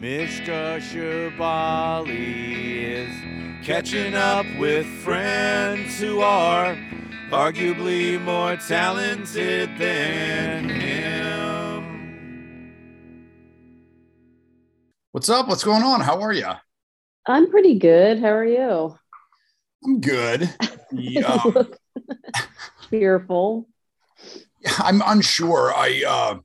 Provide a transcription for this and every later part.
Mishka Shabali is catching up with friends who are arguably more talented than him. What's up? What's going on? How are you? I'm pretty good. How are you? I'm good. The, You look fearful. I'm unsure. I uh,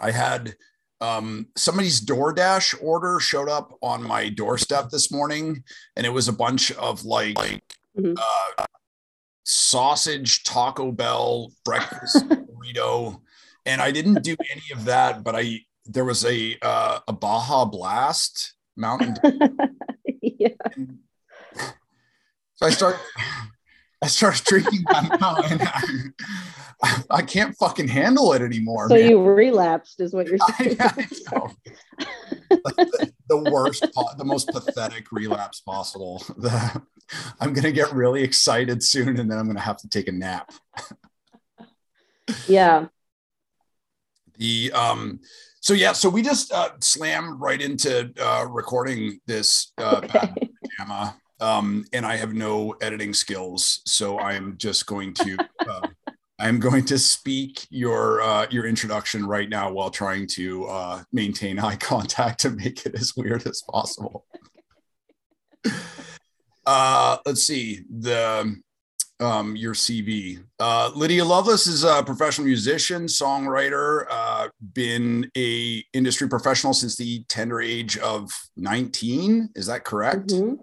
I had um, somebody's DoorDash order showed up on my doorstep this morning, and it was a bunch of like Mhm. uh, sausage Taco Bell breakfast burrito, and I didn't do any of that. But I there was a uh, a Baja Blast Mountain yeah. So I start, I started drinking that now, and I, I can't fucking handle it anymore. So man. you relapsed, is what you're saying. I know. Like the, the worst, po- the most pathetic relapse possible. The, I'm gonna get really excited soon, and then I'm gonna have to take a nap. yeah. The um, so yeah, so we just uh, slammed right into uh, recording this uh, Okay. pajama, um, and I have no editing skills, so I'm just going to uh, I'm going to speak your uh, your introduction right now while trying to uh, maintain eye contact to make it as weird as possible. Uh, let's see the um, your CV. Uh, Lydia Loveless is a professional musician, songwriter, uh, been a industry professional since the tender age of 19. Is that correct? Mhm.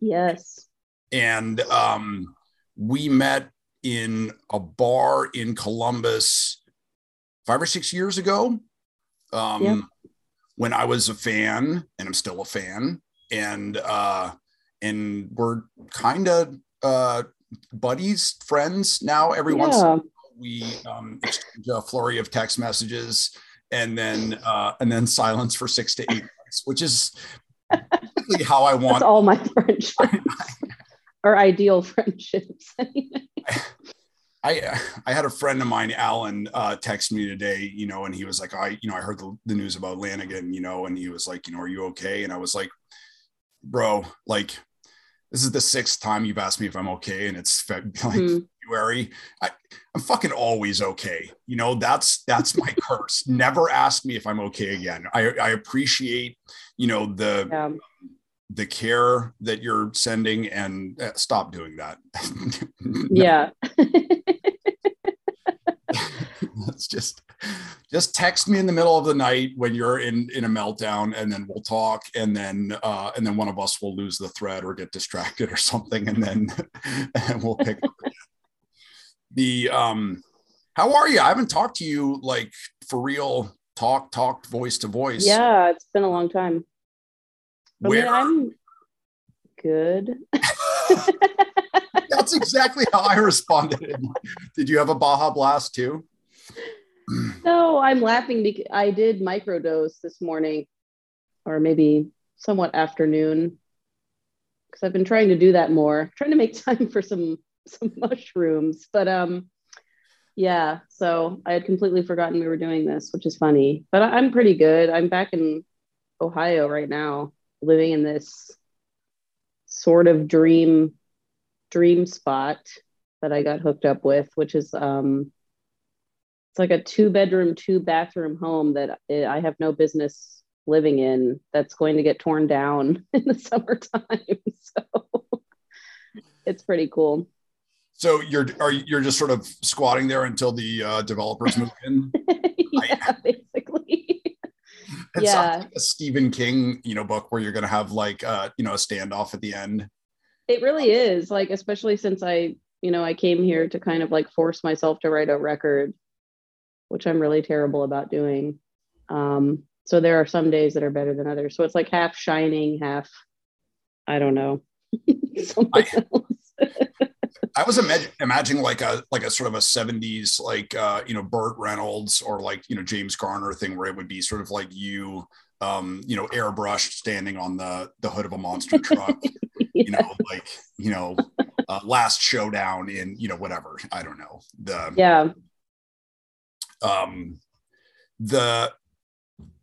Yes. And um, we met in a bar in Columbus five or six years ago. Um, Yeah. when I was a fan, and I'm still a fan, and uh, and we're kind of uh, buddies, friends now. Every once in a Yeah. while we um, exchange a flurry of text messages, and then uh, and then silence for six to eight months, which is how I That's want. all my friendships. Or ideal friendships. I I had a friend of mine, Alan, uh, text me today, you know, and he was like, I, you know, I heard the, the news about Lanigan, you know, and he was like, you know, are you okay? And I was like, bro, like, this is the sixth time you've asked me if I'm okay, and it's like Mhm. February. I, I'm fucking always okay. You know, that's that's my curse. Never ask me if I'm okay again. I I appreciate, you know, the Yeah. the care that you're sending, and uh, stop doing that. Yeah. it's just just text me in the middle of the night when you're in in a meltdown and then we'll talk and then uh and then one of us will lose the thread or get distracted or something and then and we'll pick up the um how are you i haven't talked to you like for real talk talked voice to voice yeah. It's been a long time. I mean, I'm good. that's exactly how i responded did you have a baja blast too No, I'm laughing because I did microdose this morning, or maybe somewhat afternoon, because I've been trying to do that more, trying to make time for some some mushrooms. But um, yeah. So I had completely forgotten we were doing this, which is funny. But I- I'm pretty good. I'm back in Ohio right now, living in this sort of dream dream spot that I got hooked up with, which is um it's like a two bedroom, two bathroom home that I have no business living in that's going to get torn down in the summertime. So it's pretty cool. So you're are you- you're just sort of squatting there until the uh, developers move in yeah, basically. It Yeah. sounds like a Stephen King, you know, book where you're going to have like, uh, you know, a standoff at the end. It really is like, especially since I, you know, I came here to kind of like force myself to write a record, which I'm really terrible about doing. Um, so there are some days that are better than others. So it's like half shining, half, I don't know, something else. I was imag- imagining like a like a sort of a '70s like uh, you know Burt Reynolds or like you know James Garner thing where it would be sort of like you um, you know airbrushed standing on the the hood of a monster truck, you know, like you know uh, last showdown in you know whatever I don't know the yeah. um the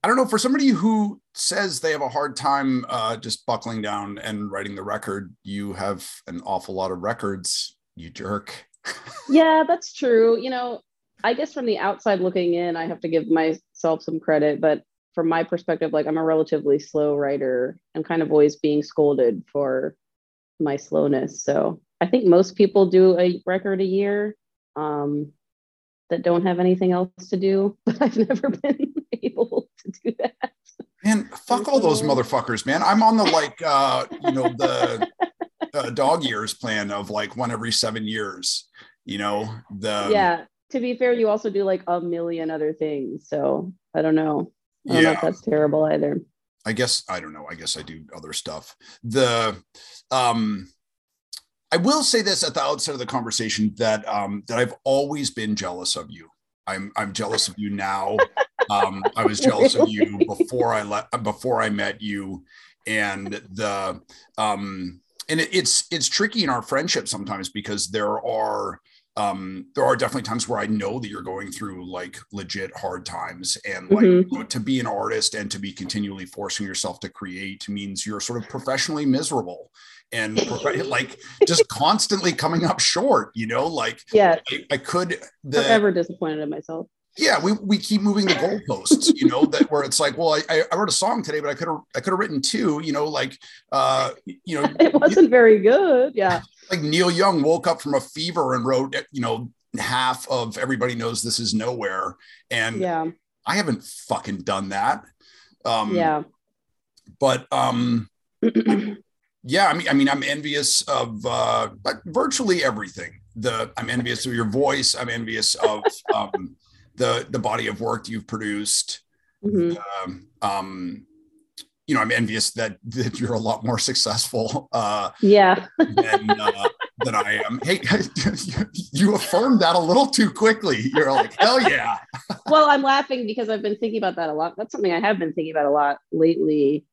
I don't know for somebody who says they have a hard time uh, just buckling down and writing the record. You have an awful lot of records, you jerk. yeah, that's true. You know, I guess from the outside looking in, I have to give myself some credit, but from my perspective, like I'm a relatively slow writer and kind of always being scolded for my slowness. So I think most people do a record a year um, that don't have anything else to do, but I've never been able to do that. Man, fuck all those motherfuckers, man. I'm on the like, uh, you know, the uh, dog years plan of like one every seven years. You know, the yeah. To be fair, you also do like a million other things. So I don't know. I don't yeah. know if that's terrible either. I guess I don't know. I guess I do other stuff. The um I will say this at the outset of the conversation that um that I've always been jealous of you. I'm I'm jealous of you now. Um, I was jealous really? of you before I let before I met you, and the um, and it, it's it's tricky in our friendship sometimes because there are um, there are definitely times where I know that you're going through like legit hard times, and like mm-hmm. you know, to be an artist and to be continually forcing yourself to create means you're sort of professionally miserable and like just constantly coming up short. You know, like yeah, I, I could the, forever disappointed in myself yeah we, we keep moving the goalposts you know that where it's like well I, I wrote a song today but i could have i could have written two you know like uh you know it wasn't very good yeah. Like neil young woke up from a fever and wrote you know half of everybody knows this is nowhere and yeah. I haven't fucking done that. Um yeah. but um yeah i mean i mean i'm envious of uh like virtually everything. The i'm envious of your voice i'm envious of um the the body of work you've produced. Mm-hmm. Um, um, you know, I'm envious that that you're a lot more successful. Uh, yeah. than, uh, than I am. Hey, you affirmed that a little too quickly. You're like, hell yeah. well, I'm laughing because I've been thinking about that a lot. That's something I have been thinking about a lot lately.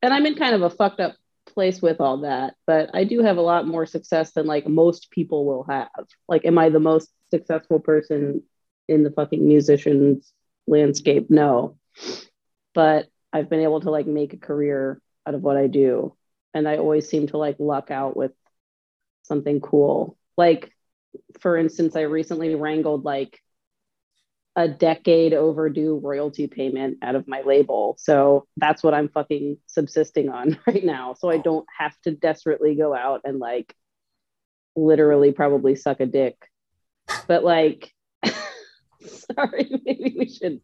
And I'm in kind of a fucked up place with all that, but I do have a lot more success than like most people will have. Like, am I the most successful person in the fucking musicians landscape no. But i've been able to like make a career out of what i do. And i always seem to like luck out with something cool. Like for instance i recently wrangled like a decade overdue royalty payment out of my label. So that's what i'm fucking subsisting on right now. So i oh. don't have to desperately go out and like literally probably suck a dick. But like Sorry, maybe we should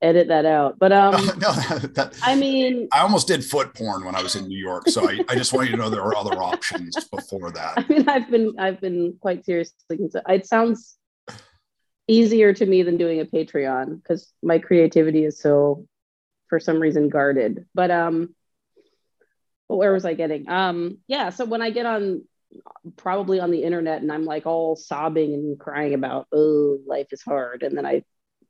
edit that out. But um, no, that, I mean, I almost did foot porn when I was in New York, so I, I just want you to know there are other options before that. I mean, I've been I've been quite seriously. It sounds easier to me than doing a Patreon because my creativity is so, for some reason, guarded. But um, but where was I getting? Um, yeah. So when I get on probably on the internet and I'm like all sobbing and crying about, oh, life is hard. And then I,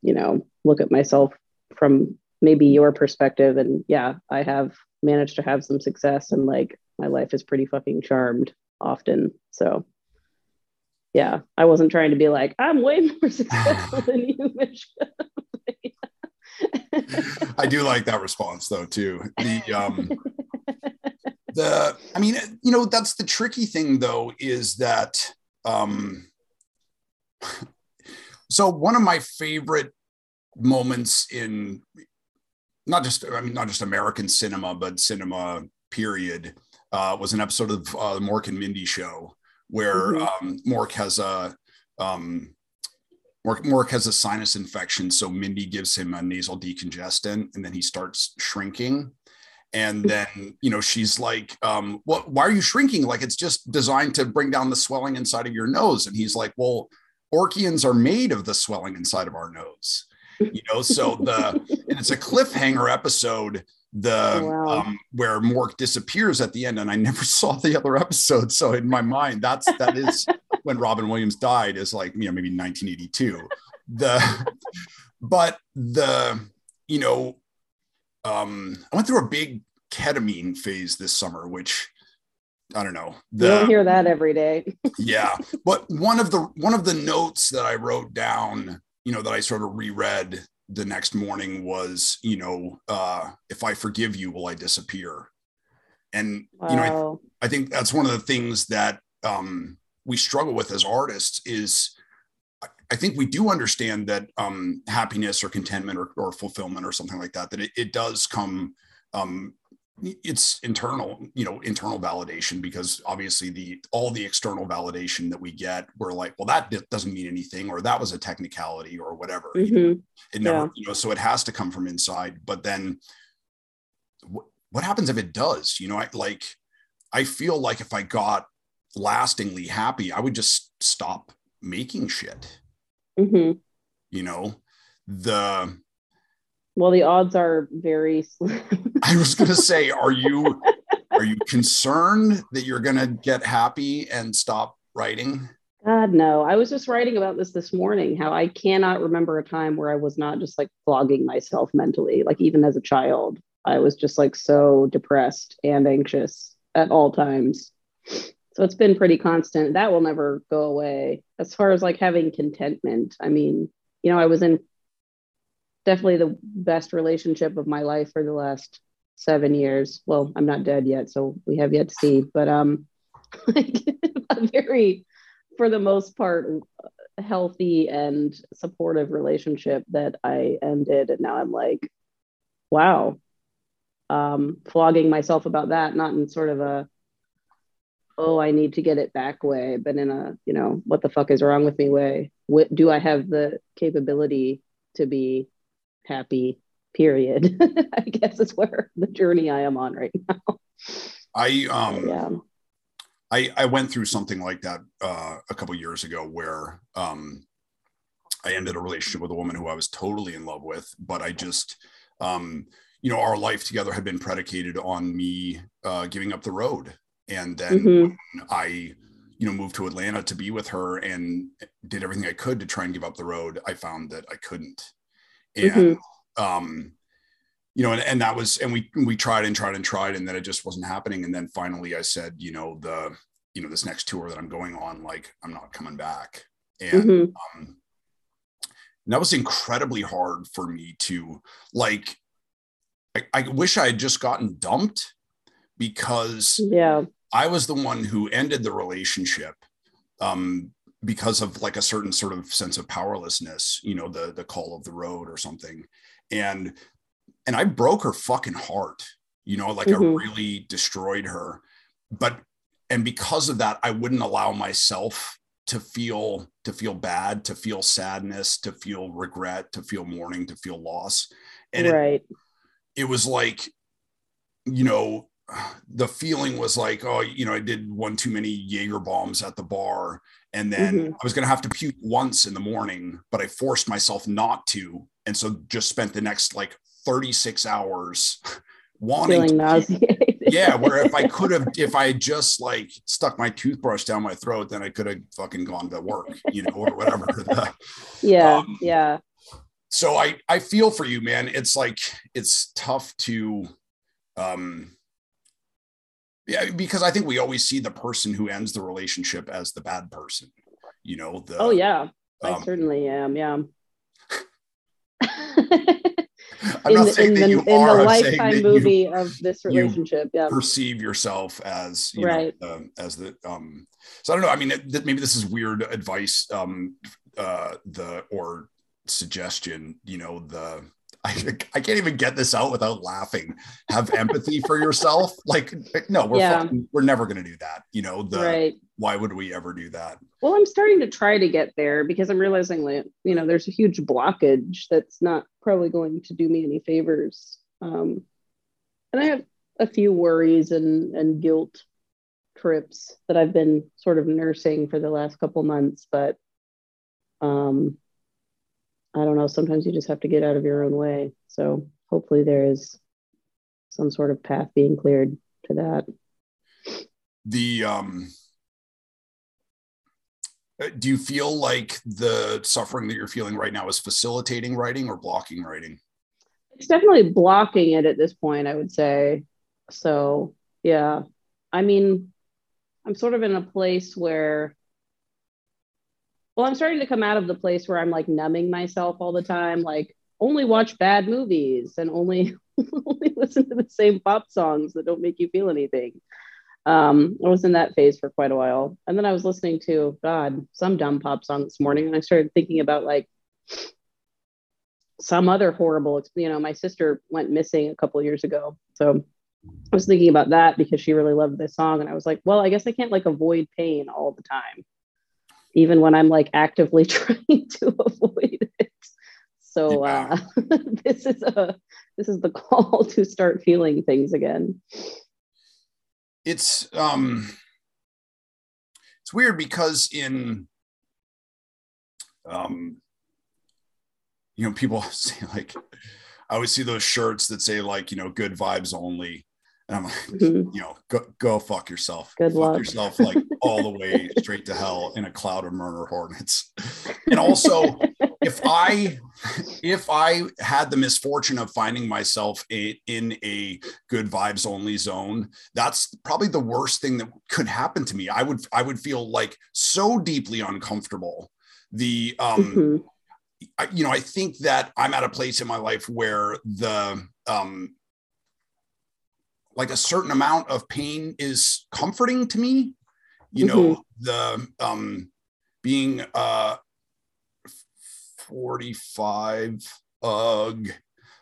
you know, look at myself from maybe your perspective. And yeah, I have managed to have some success and like my life is pretty fucking charmed often. So yeah, I wasn't trying to be like, I'm way more successful than you, Mishka. I do like that response though too. The um the i mean you know that's the tricky thing though is that um so one of my favorite moments in not just i mean not just american cinema but cinema period uh, was an episode of uh, the mork and mindy show where mm-hmm. um, mork has a um, Mork, Mork has a sinus infection, so Mindy gives him a nasal decongestant, and then he starts shrinking and then you know she's like um what why are you shrinking? Like it's just designed to bring down the swelling inside of your nose. And he's like well Orkans are made of the swelling inside of our nose. You know so the and it's a cliffhanger episode the wow. um where mork disappears at the end and i never saw the other episode. So in my mind that's that is when robin williams died is like you know maybe 1982 the but the you know um, I went through a big ketamine phase this summer, which I don't know. The, you don't hear that every day. yeah, but one of the one of the notes that I wrote down, you know, that I sort of reread the next morning was, you know, uh, if I forgive you, will I disappear? And wow. you know, I, I, think that's one of the things that um, we struggle with as artists is I think we do understand that um, happiness or contentment or, or, fulfillment or something like that, that it, it does come um, it's internal you know internal validation because obviously the all the external validation that we get we're like well that doesn't mean anything or that was a technicality or whatever mm-hmm. you know? it never yeah. you know so it has to come from inside but then wh- what happens if it does you know i like i feel like if i got lastingly happy i would just stop making shit mm-hmm. you know the well, the odds are very slim. I was going to say, are you are you concerned that you're going to get happy and stop writing? God, no. I was just writing about this this morning. How I cannot remember a time where I was not just like flogging myself mentally. Like even as a child, I was just like so depressed and anxious at all times. So it's been pretty constant. That will never go away. As far as like having contentment, I mean, you know, I was in definitely the best relationship of my life for the last seven years. Well, I'm not dead yet, so we have yet to see, but um, like a very, for the most part, healthy and supportive relationship that I ended, and now I'm like, wow, um, flogging myself about that, not in sort of a oh, I need to get it back way, but in a, you know, what the fuck is wrong with me way. What, do I have the capability to be happy period? I guess is where the journey i am on right now. I um yeah. I i went through something like that uh, a couple years ago where um i ended a relationship with a woman who i was totally in love with but i just um you know our life together had been predicated on me uh, giving up the road and then mm-hmm. i you know moved to atlanta to be with her and did everything i could to try and give up the road i found that i couldn't and mm-hmm. um you know and, and that was and we we tried and tried and tried and then it just wasn't happening and then finally i said you know the you know this next tour that i'm going on like i'm not coming back and mm-hmm. um and that was incredibly hard for me to like I, I wish i had just gotten dumped because yeah i was the one who ended the relationship um because of like a certain sort of sense of powerlessness, you know, the the call of the road or something. And and I broke her fucking heart, you know, like mm-hmm. I really destroyed her. But and because of that, I wouldn't allow myself to feel to feel bad, to feel sadness, to feel regret, to feel mourning, to feel loss. And right. it, it was like, you know, the feeling was like, oh, you know, I did one too many Jaeger bombs at the bar and then mm-hmm. I was going to have to puke once in the morning, but I forced myself not to. And so just spent the next like 36 hours wanting to, yeah, where if I could have, if I just like stuck my toothbrush down my throat, then I could have fucking gone to work, you know, or whatever. yeah. Um, yeah. So I, I feel for you, man. It's like, it's tough to, um, yeah, because I think we always see the person who ends the relationship as the bad person. You know, the Oh yeah. I um, certainly am. Yeah. I'm in, the, in, the, in the lifetime movie you, of this relationship. Yeah. Perceive yourself as you right. know, uh, as the um so I don't know. I mean, it, maybe this is weird advice, um, uh, the or suggestion, you know, the I, I can't even get this out without laughing. Have empathy for yourself. Like, no, we're yeah. fucking, we're never going to do that. You know, the right. why would we ever do that? Well, I'm starting to try to get there because I'm realizing that you know there's a huge blockage that's not probably going to do me any favors. Um, and I have a few worries and and guilt trips that I've been sort of nursing for the last couple months, but um, I don't know, sometimes you just have to get out of your own way. So hopefully there is some sort of path being cleared to that. The um uh, do you feel like the suffering that you're feeling right now is facilitating writing or blocking writing? It's definitely blocking it at this point, I would say. So, yeah. I mean, I'm sort of in a place where well i'm starting to come out of the place where i'm like numbing myself all the time like only watch bad movies and only only listen to the same pop songs that don't make you feel anything. Um, I was in that phase for quite a while. And then I was listening to, God, some dumb pop song this morning. And I started thinking about like some other horrible, you know, my sister went missing a couple years ago. So I was thinking about that because she really loved this song. And I was like, well, I guess I can't like avoid pain all the time, even when I'm like actively trying to avoid it. So uh, this is a this is the call to start feeling things again. It's um it's weird because in um you know people say like I always see those shirts that say like you know good vibes only and I'm like, mm-hmm. you know, go, go fuck yourself. Good fuck luck. yourself like all the way straight to hell in a cloud of murder hornets. And also, if I if I had the misfortune of finding myself a, in a good vibes only zone, that's probably the worst thing that could happen to me. I would I would feel like so deeply uncomfortable. The um mm-hmm. I, you know, I think that I'm at a place in my life where the um like a certain amount of pain is comforting to me you know mm-hmm. the um being uh 45 ugh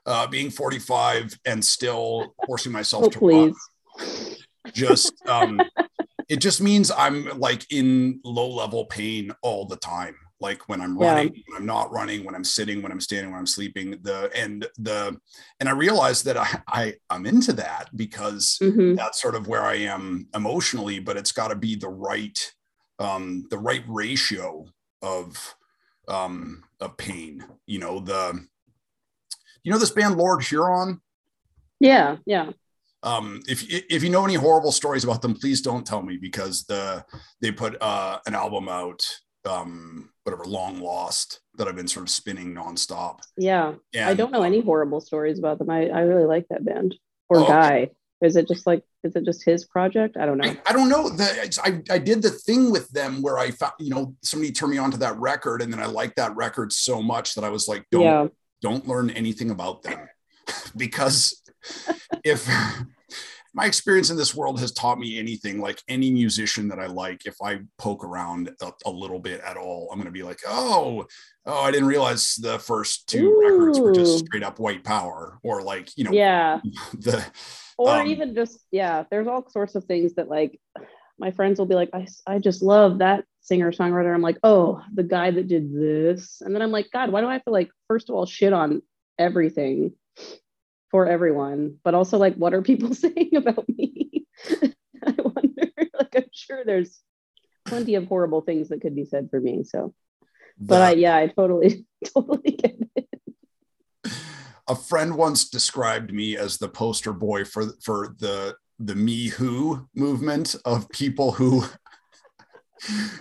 uh being 45 and still forcing myself oh, to please. run just um it just means i'm like in low level pain all the time like when i'm running yeah. when i'm not running when i'm sitting when i'm standing when i'm sleeping the and the and i realized that i, I i'm into that because mm-hmm. that's sort of where i am emotionally but it's got to be the right um the right ratio of um of pain you know the you know this band lord huron yeah yeah um, if if you know any horrible stories about them, please don't tell me because the they put uh, an album out um, whatever long lost that I've been sort of spinning nonstop. Yeah. And, I don't know any horrible stories about them. I, I really like that band or oh, guy. Is it just like, is it just his project? I don't know. I, I don't know. The, I, I did the thing with them where I found, you know, somebody turned me on to that record and then I liked that record so much that I was like, don't, yeah. don't learn anything about them because if my experience in this world has taught me anything. Like any musician that i like if i poke around a, a little bit at all i'm going to be like oh oh i didn't realize the first two Ooh. records were just straight up white power or like you know yeah. the or um, even just yeah there's all sorts of things that like my friends will be like I, I just love that singer songwriter. I'm like oh the guy that did this. And then i'm like god why do i have to like first of all shit on everything for everyone, but also like, what are people saying about me? I wonder, like, I'm sure there's plenty of horrible things that could be said for me. So, but I, yeah, I totally, totally get it. A friend once described me as the poster boy for, for the, the me who movement of people who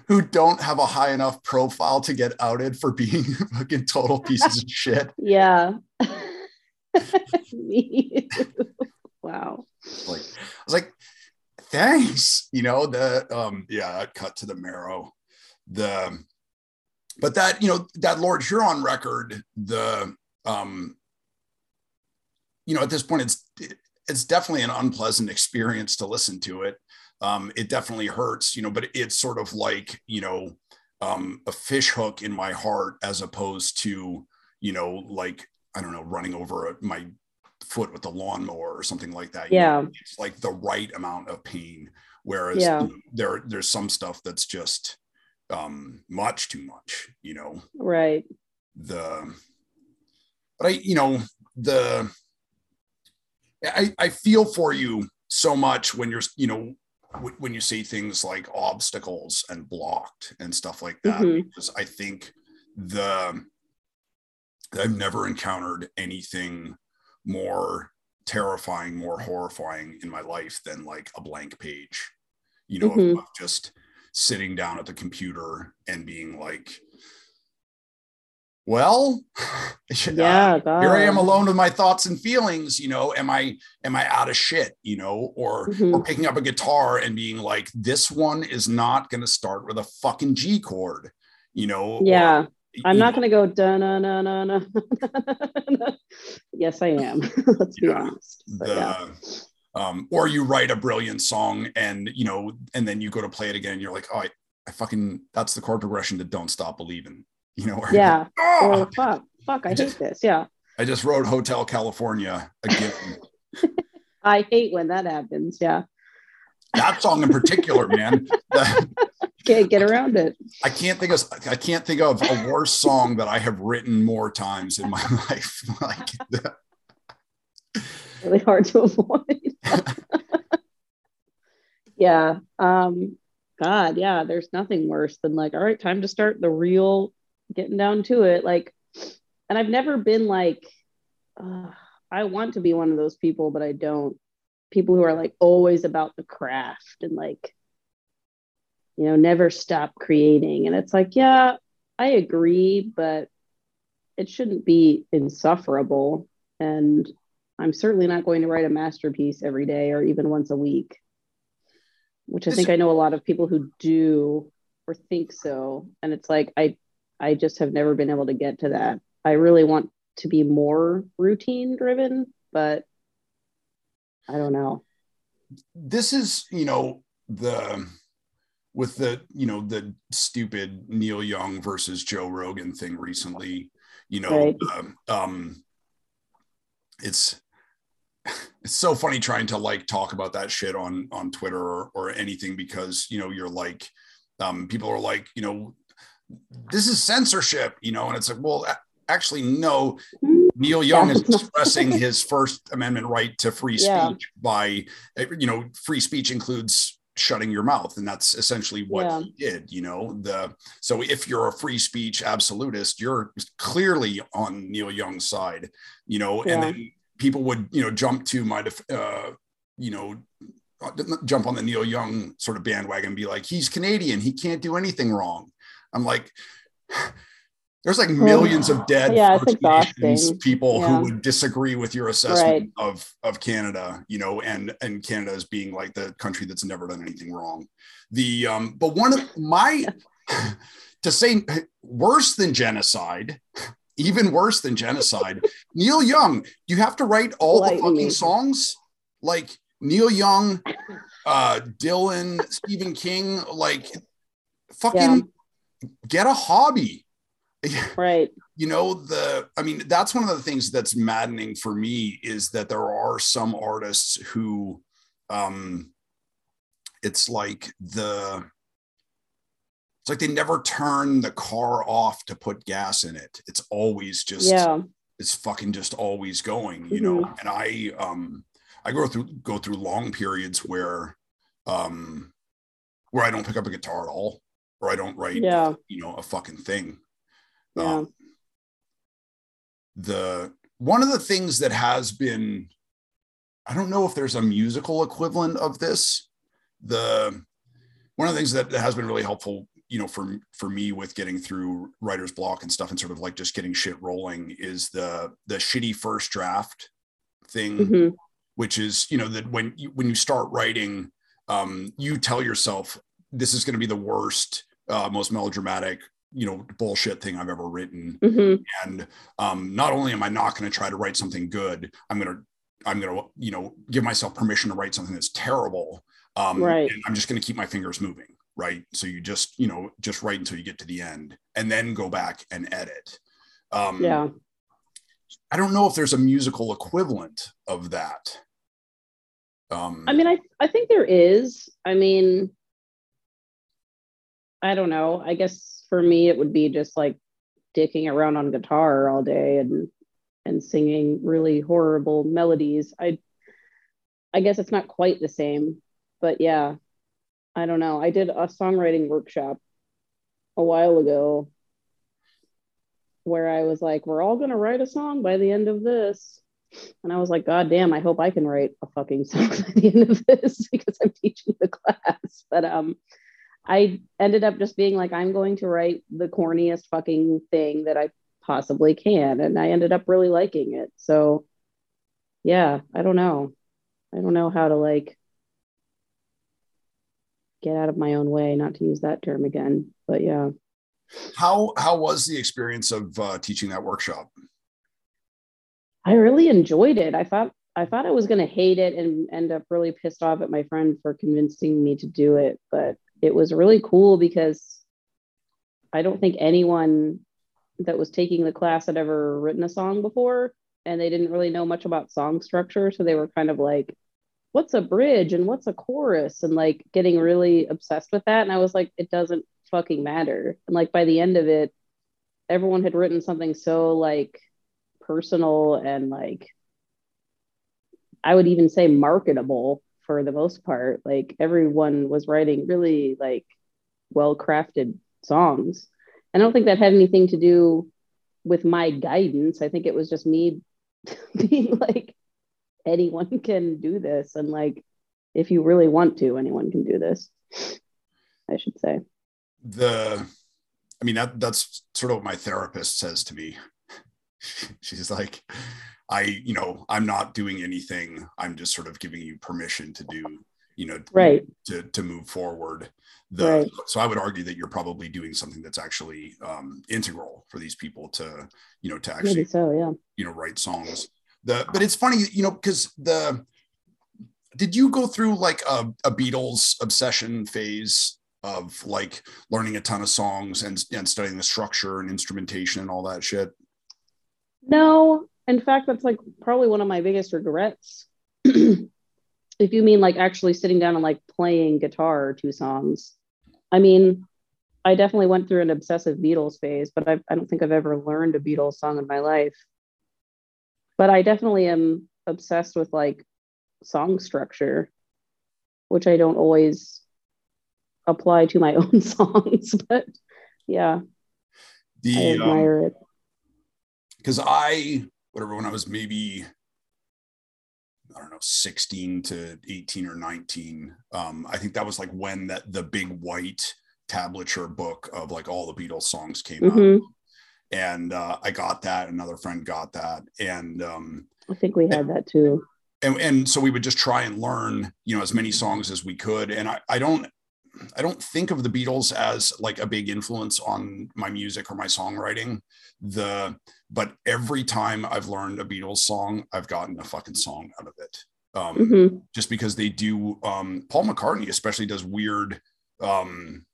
who don't have a high enough profile to get outed for being fucking total pieces of shit. Yeah. Me. wow. Like I was like, thanks. You know, the um, yeah, cut to the marrow. The but that, you know, that Lord Huron record, the um, you know, at this point, it's it's definitely an unpleasant experience to listen to it. Um, it definitely hurts, you know, but it's sort of like, you know, um, a fish hook in my heart as opposed to, you know, like I don't know, running over my foot with the lawnmower or something like that. Yeah. know, it's like the right amount of pain. Whereas yeah. you know, there, there's some stuff that's just um, much too much, you know? Right. The, but I, you know, the, I, I feel for you so much when you're, you know, when you say things like obstacles and blocked and stuff like that, mm-hmm. because I think the, I've never encountered anything more terrifying, more horrifying in my life than like a blank page, you know, mm-hmm. of, just sitting down at the computer and being like, well, yeah, uh, here I am alone with my thoughts and feelings. You know, am I am I out of shit? You know, or mm-hmm. or picking up a guitar and being like, this one is not going to start with a fucking G chord. You know, yeah. I'm not going to go da na na na na. Yes, I am. Let's be Yeah. honest. But the yeah. um or you write a brilliant song and you know and then you go to play it again and you're like oh I, I fucking that's the chord progression to don't stop believing you know Yeah. "Ah!" Or fuck, fuck, I hate Just- this. Yeah. I just wrote Hotel California again I hate when that happens. Yeah. That song in particular man Can't get around it. I can't think of I can't think of a worse song that I have written more times in my life like Really hard to avoid. yeah. Um, God, yeah, there's nothing worse than like, all right, time to start the real getting down to it. Like, and I've never been like, uh, I want to be one of those people, but I don't. People who are like always about the craft and like, you know, never stop creating. And it's like, yeah, I agree, but it shouldn't be insufferable. And I'm certainly not going to write a masterpiece every day or even once a week, which I think I know a lot of people who do or think so. And it's like, I, I just have never been able to get to that. I really want to be more routine driven, but I don't know. this is you know the with the you know the stupid Neil Young versus Joe Rogan thing recently you know Right. um, um it's it's so funny trying to like talk about that shit on on Twitter or, or anything because you know you're like um people are like you know this is censorship you know and it's like well actually no Neil Young is expressing his First Amendment right to free Yeah. speech by, eh, you know, free speech includes shutting your mouth, and that's essentially what Yeah. he did. You know, the so if you're a free speech absolutist, you're clearly on Neil Young's side. You know, and then people would you know jump to my, def- uh, you know. Jump on the Neil Young sort of bandwagon and be like, he's Canadian. He can't do anything wrong. I'm like, there's like millions of dead Yeah, it's First Nations people Yeah. who would disagree with your assessment Right. of of Canada, you know, and and Canada as being like the country that's never done anything wrong. The um, but one of my to say worse than genocide, even worse than genocide, Neil Young, you have to write all the fucking songs like Neil Young, uh, Dylan, Stephen King, like fucking get a hobby Right. you know the i mean that's one of the things that's maddening for me is that there are some artists who um it's like the it's like they never turn the car off to put gas in it it's always just Yeah. it's fucking just always going you know and i um i go through go through long periods where um where i don't pick up a guitar at all or i don't write Yeah. you know a fucking thing Yeah. um, the one of the things that has been i don't know if there's a musical equivalent of this the one of the things that has been really helpful you know for for me with getting through writer's block and stuff and sort of like just getting shit rolling is the the shitty first draft thing Mhm. which is you know that when you when you start writing um you tell yourself this is going to be the worst uh most melodramatic you know bullshit thing i've ever written Mhm. and um not only am i not going to try to write something good i'm going to i'm going to you know give myself permission to write something that's terrible um Right. and i'm just going to keep my fingers moving right so you just you know just write until you get to the end and then go back and edit um Yeah. i don't know if there's a musical equivalent of that um I mean, I I think there is. I mean, I don't know. I guess for me, it would be just like dicking around on guitar all day and and singing really horrible melodies. I I guess it's not quite the same, but yeah, I don't know. I did a songwriting workshop a while ago where I was like, we're all gonna write a song by the end of this. And I was like, God damn, I hope I can write a fucking song by the end of this because I'm teaching the class. But um I ended up just being like, I'm going to write the corniest fucking thing that I possibly can. And I ended up really liking it. So yeah, I don't know. I don't know how to like get out of my own way, not to use that term again. But yeah. How how was the experience of uh, teaching that workshop? I really enjoyed it. I thought I thought I was going to hate it and end up really pissed off at my friend for convincing me to do it, but it was really cool because I don't think anyone that was taking the class had ever written a song before and they didn't really know much about song structure. So they were kind of like what's a bridge and what's a chorus? And like getting really obsessed with that. And I was like it doesn't fucking matter. And like by the end of it everyone had written something so like personal and like I would even say marketable for the most part like everyone was writing really like well crafted songs. I don't think that had anything to do with my guidance. I think it was just me being like, anyone can do this. And like, if you really want to, anyone can do this, I should say. The, I mean, that that's sort of what my therapist says to me. She's like, I, you know, I'm not doing anything. I'm just sort of giving you permission to do, you know, right. to, to move forward the right. so i would argue that you're probably doing something that's actually um, integral for these people to you know to actually Maybe so yeah you know write songs the but it's funny you know because the did you go through like a, a beatles obsession phase of like learning a ton of songs and, and studying the structure and instrumentation and all that shit no in fact that's like probably one of my biggest regrets. If you mean like actually sitting down and like playing guitar or two songs. I mean i definitely went through an obsessive beatles phase but I've, i don't think i've ever learned a beatles song in my life. But i definitely am obsessed with like song structure which i don't always apply to my own songs but yeah. The, i admire um, it because i whatever when i was maybe I don't know, 16 to 18 or 19. Um, I think that was like when that the big white tablature book of like all the Beatles songs came mm-hmm. out. And uh, I got that. Another friend got that. And um, I think we had that too. And, and so we would just try and learn, you know, as many songs as we could. And I, I don't, I don't think of the Beatles as like a big influence on my music or my songwriting. The but every time I've learned a Beatles song, I've gotten a fucking song out of it. Um, mm-hmm. Just because they do, um, Paul McCartney especially does weird um,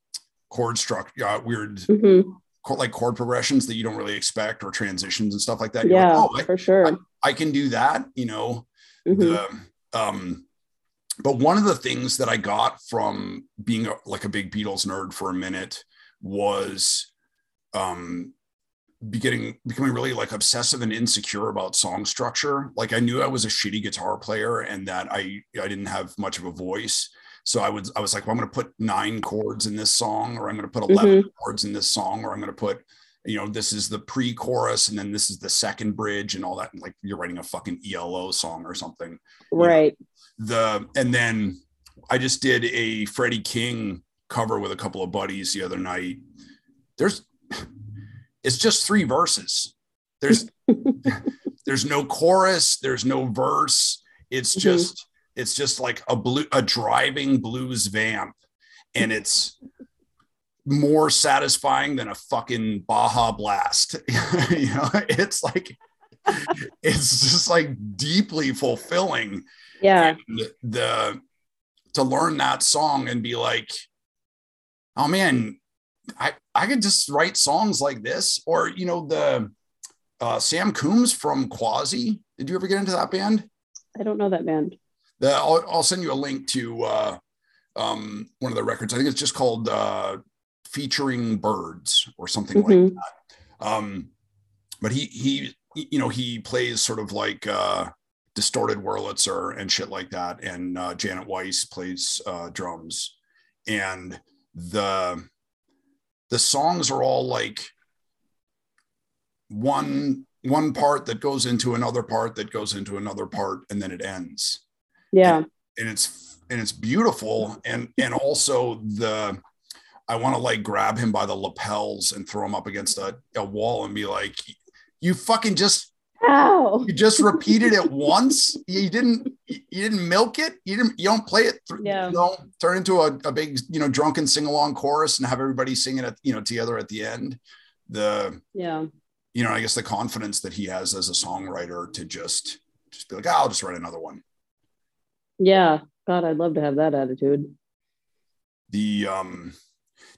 chord structure, uh, weird mm-hmm. chord, like chord progressions that you don't really expect or transitions and stuff like that. You're yeah, like, oh, I, for sure. I, I, can do that, you know. Mm-hmm. The, um, but one of the things that I got from being a, like a big Beatles nerd for a minute was um, getting becoming really like obsessive and insecure about song structure. Like I knew I was a shitty guitar player and that I I didn't have much of a voice. So I was I was like, well, I'm going to put nine chords in this song, or I'm going to put 11 mm-hmm. chords in this song, or I'm going to put you know this is the pre-chorus and then this is the second bridge and all that. Like you're writing a fucking ELO song or something, right? Know? The and then I just did a Freddie King cover with a couple of buddies the other night. There's it's just three verses. There's there's no chorus, there's no verse. It's mm-hmm. just mm-hmm. it's just like a blue a driving blues vamp and it's more satisfying than a fucking Baja blast. you know, it's like it's just like deeply fulfilling yeah. the to learn that song and be like oh man i i could just write songs like this. Or you know the uh, sam Coomes from quasi. Did you ever get into that band? I don't know that band. The, I'll, I'll send you a link to uh, um, one of the records. I think it's just called uh, featuring birds or something mm-hmm. like that. Um, but he he you know he plays sort of like uh, distorted Wurlitzer and shit like that. And uh, Janet Weiss plays uh, drums, and the the songs are all like one one part that goes into another part that goes into another part, and then it ends. Yeah, and, and it's and it's beautiful, and and also the I want to like grab him by the lapels and throw him up against a, a wall and be like, you fucking just Ow. You just repeated it once. You didn't. You didn't milk it. You didn't. You don't play it. Th- Yeah. You know, turn into a, a big, you know, drunken sing along chorus and have everybody singing it, you know, together at the end. The, Yeah. you know, I guess the confidence that he has as a songwriter to just, just be like, "Ah, I'll just write another one. Yeah. God, I'd love to have that attitude. The, um,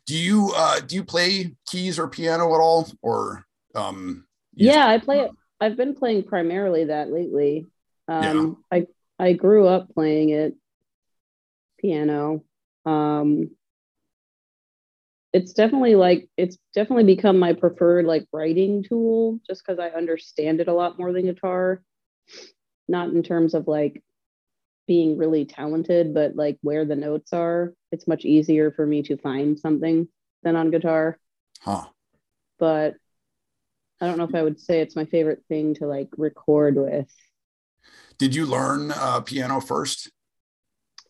do you, uh, do you play keys or piano at all, or, um, Yeah, I play it. I've been playing primarily that lately. Um, I I grew up playing it piano. Um, it's definitely like it's definitely become my preferred like writing tool just because I understand it a lot more than guitar. Not in terms of like being really talented, but like where the notes are. It's much easier for me to find something than on guitar Huh. but I don't know if I would say it's my favorite thing to like record with. Did you learn uh, piano first?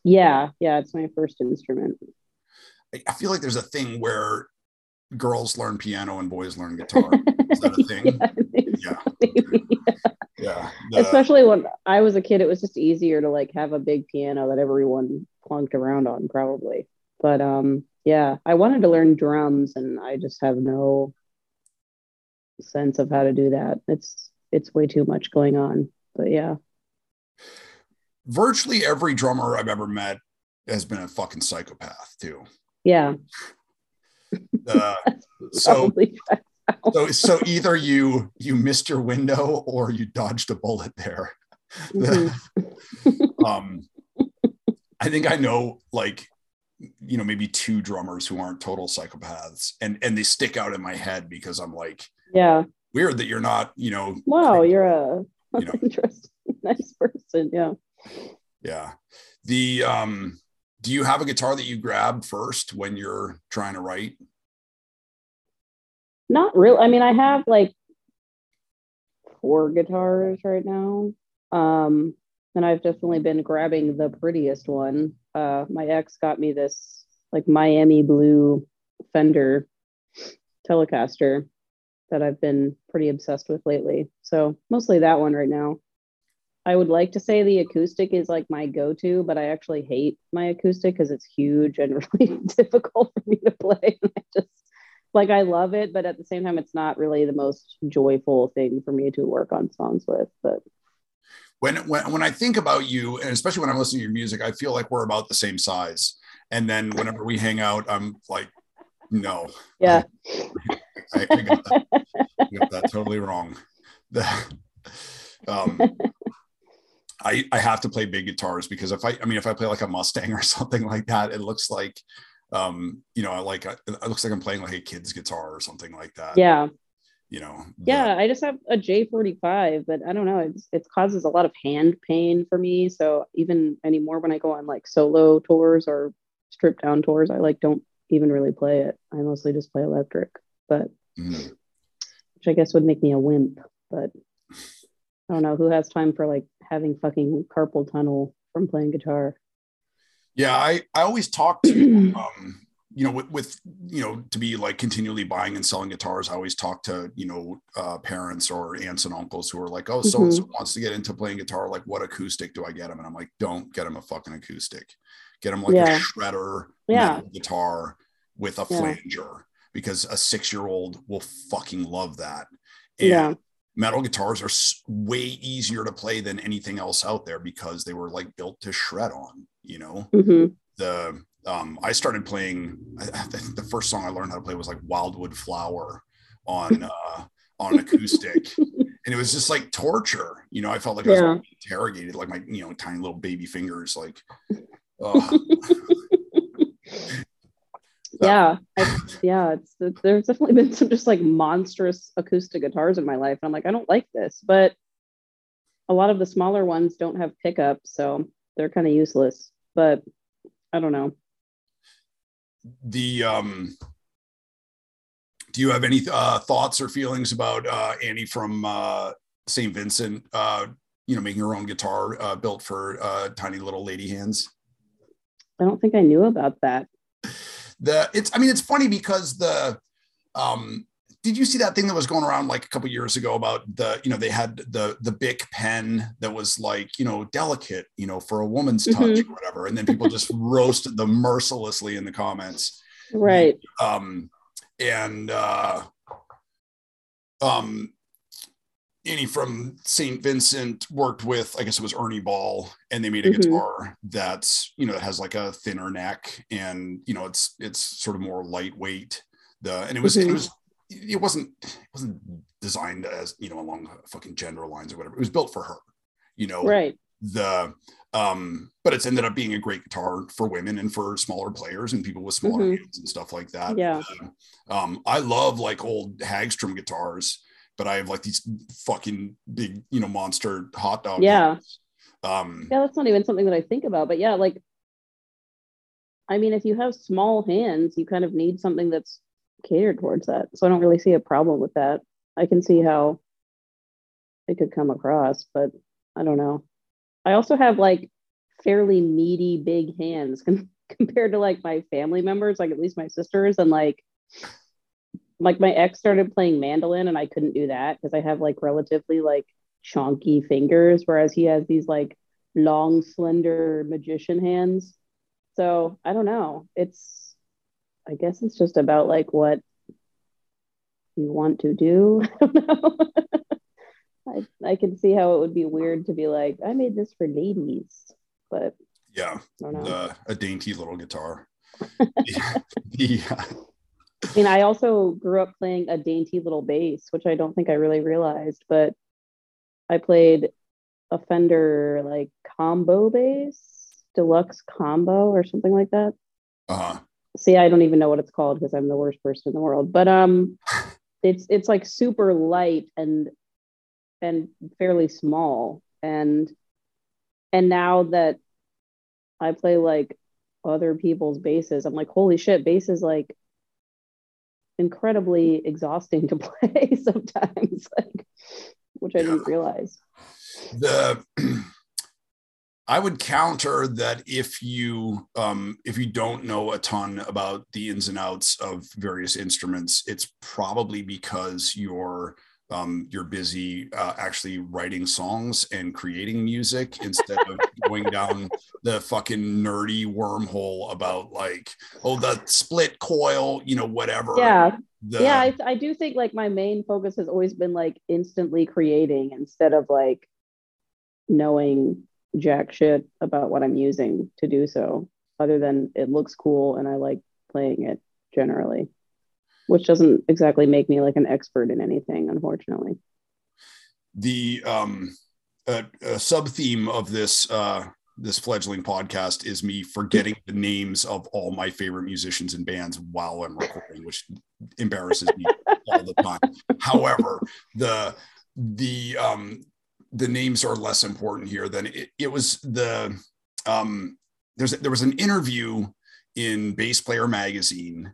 Yeah, yeah, it's my first instrument. I- feel like there's a thing where girls learn piano and boys learn guitar. Is that a thing? yeah, Yeah. Yeah. The- Especially when I was a kid, it was just easier to like have a big piano that everyone plunked around on, probably. But um, yeah, I wanted to learn drums, and I just have no sense of how to do that. It's it's way too much going on. But yeah, virtually every drummer I've ever met has been a fucking psychopath too. yeah. Uh, so, so, so either you you missed your window or you dodged a bullet there. Mhm. um, I think I know like you know maybe two drummers who aren't total psychopaths, and and they stick out in my head because I'm like yeah. weird that you're not you know Wow, you're a You know. interesting, nice person. Yeah. Yeah. The um do you have a guitar that you grab first when you're trying to write? Not real. I mean, I have like four guitars right now. Um, and I've definitely been grabbing the prettiest one. Uh, my ex got me this like Miami blue Fender Telecaster that I've been pretty obsessed with lately. So mostly that one right now. I would like to say the acoustic is like my go-to, but I actually hate my acoustic because it's huge and really difficult for me to play. And I just like I love it, but at the same time, it's not really the most joyful thing for me to work on songs with. But When when when I think about you, and especially when I'm listening to your music, I feel like we're about the same size. And then whenever we hang out, I'm like, no, yeah, I, I got, that, I got that totally wrong. Um, I I have to play big guitars because if I I mean if I play like a Mustang or something like that, it looks like um you know like it looks like I'm playing like a kid's guitar or something like that. yeah, You know. yeah. I just have a J45, but I don't know. It's, it causes a lot of hand pain for me. So even anymore when I go on like solo tours or stripped down tours, I like don't even really play it. I mostly just play electric, but Mhm. which I guess would make me a wimp. But I don't know who has time for like having fucking carpal tunnel from playing guitar. Yeah, I I always talk to um you know with, with you know to be like continually buying and selling guitars i always talk to you know uh, parents or aunts and uncles who are like oh so and so wants to get into playing guitar like what acoustic do i get him and i'm like don't get him a fucking acoustic get him like Yeah. a shredder Yeah. guitar with a Yeah. flanger because a six year old will fucking love that and Yeah. metal guitars are way easier to play than anything else out there because they were like built to shred on you know hmm the um I started playing I, I think the first song I learned how to play was like Wildwood Flower on uh on acoustic and it was just like torture you know I felt like I was Yeah. being interrogated like my you know tiny little baby fingers like oh yeah I, yeah it's there's definitely been some just like monstrous acoustic guitars in my life and i'm like i don't like this but a lot of the smaller ones don't have pickups so they're kind of useless but i don't know. The um do you have any uh thoughts or feelings about uh Annie from uh St. Vincent uh you know making her own guitar uh built for uh tiny little lady hands? I don't think i knew about that the it's i mean it's funny because the um did you see that thing that was going around like a couple years ago about the you know they had the the Bic pen that was like you know delicate you know for a woman's touch Mhm. or whatever, and then people just roasted them mercilessly in the comments. Right. Um, and uh, um, Annie from St. Vincent worked with, I guess it was Ernie Ball, and they made a Mhm. guitar that's you know that has like a thinner neck, and you know it's it's sort of more lightweight. The and it was it Mhm. was it wasn't it wasn't designed as you know along fucking gender lines or whatever. It was built for her, you know Right. the um but it's ended up being a great guitar for women and for smaller players and people with smaller Mhm. hands and stuff like that Yeah. um i love like old hagstrom guitars but i have like these fucking big you know monster hot dog Yeah. um Yeah, that's not even something that I think about. But yeah, like, I mean, if you have small hands, you kind of need something that's catered towards that. So I don't really see a problem with that. I can see how it could come across, but I don't know. I also have like fairly meaty big hands com- compared to like my family members, like at least my sisters, and like like my ex started playing mandolin and I couldn't do that because I have like relatively like chunky fingers, whereas he has these like long, slender magician hands. So I don't know. It's, I guess it's just about like what you want to do. I don't know. I, I can see how it would be weird to be like, I made this for ladies, but yeah I don't know. the, a dainty little guitar the, the, uh, I mean, I also grew up playing a dainty little bass, which I don't think I really realized, but I played a Fender like combo bass, deluxe combo or something like that. uh See, I don't even know what it's called because I'm the worst person in the world. But um it's it's like super light and and fairly small. And and now that I play like other people's basses, I'm like, holy shit, bass is like incredibly exhausting to play sometimes, like which I didn't realize. the I would counter that if you um, if you don't know a ton about the ins and outs of various instruments, it's probably because you're um, you're busy uh, actually writing songs and creating music instead of going down the fucking nerdy wormhole about like oh the split coil, you know whatever. Yeah, The- yeah, I, I do think like my main focus has always been like instantly creating instead of like knowing jack shit about what I'm using to do so, other than it looks cool and I like playing it generally, which doesn't exactly make me like an expert in anything, unfortunately. the um sub theme of this uh this fledgling podcast is me forgetting the names of all my favorite musicians and bands while I'm recording, which embarrasses me all the time. However, the the um the names are less important here than it, it was the um there's there was an interview in Bass Player magazine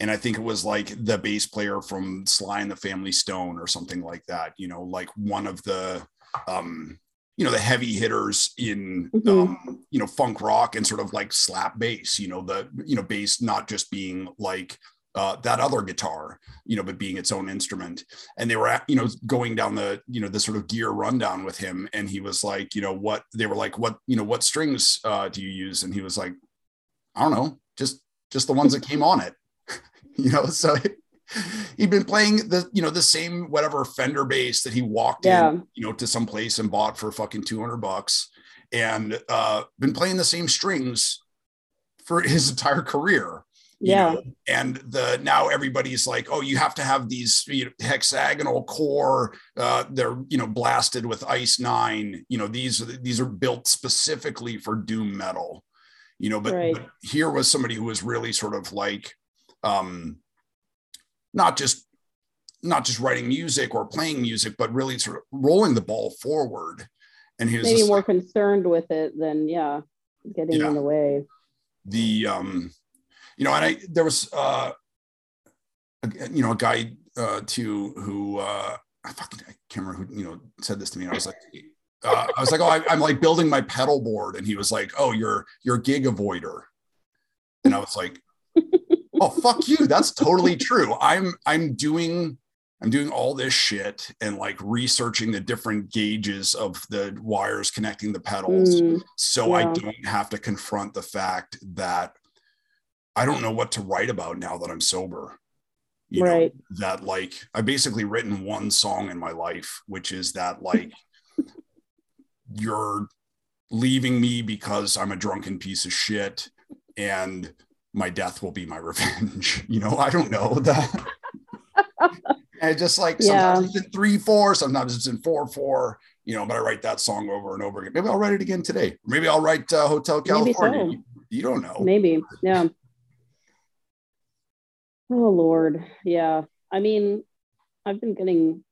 and I think it was like the bass player from Sly and the Family Stone or something like that. You know, like one of the, um, you know, the heavy hitters in, Mhm. um, you know, funk rock and sort of like slap bass. You know, the you know bass not just being like uh, that other guitar, you know, but being its own instrument. And they were, at, you know, going down the, you know, the sort of gear rundown with him, and he was like, you know, what they were like, what, you know, what strings uh, do you use? And he was like, I don't know, just just the ones that came on it you know so he'd been playing the you know the same whatever fender bass that he walked Yeah. in you know to some place and bought for fucking 200 bucks and uh been playing the same strings for his entire career you Yeah. know? and the now everybody's like oh you have to have these you know, hexagonal core uh they're you know blasted with ice nine you know these are these are built specifically for doom metal you know but, Right. but here was somebody who was really sort of like um not just not just writing music or playing music but really sort of rolling the ball forward and he was Maybe more like, concerned with it than, yeah, getting Yeah. in the way. the um you know and i there was uh a, you know a guy uh too who uh i fucking i can't remember who you know said this to me and i was like uh, i was like oh I, i'm like building my pedal board and he was like oh you're you're gig avoider and i was like oh fuck you that's totally true i'm i'm doing I'm doing all this shit and like researching the different gauges of the wires connecting the pedals Mm, so I don't have to confront the fact that I don't know what to write about now that I'm sober. You Right. know, that like I've basically written one song in my life, which is that like you're leaving me because I'm a drunken piece of shit and my death will be my revenge. You know, I don't know that. and just like sometimes it's in three, four, sometimes it's in four, four, you know, but I write that song over and over again. Maybe I'll write it again today. Maybe I'll write uh, Hotel California. so. You, you don't know. Maybe. Yeah. Oh Lord. Yeah. I mean, I've been getting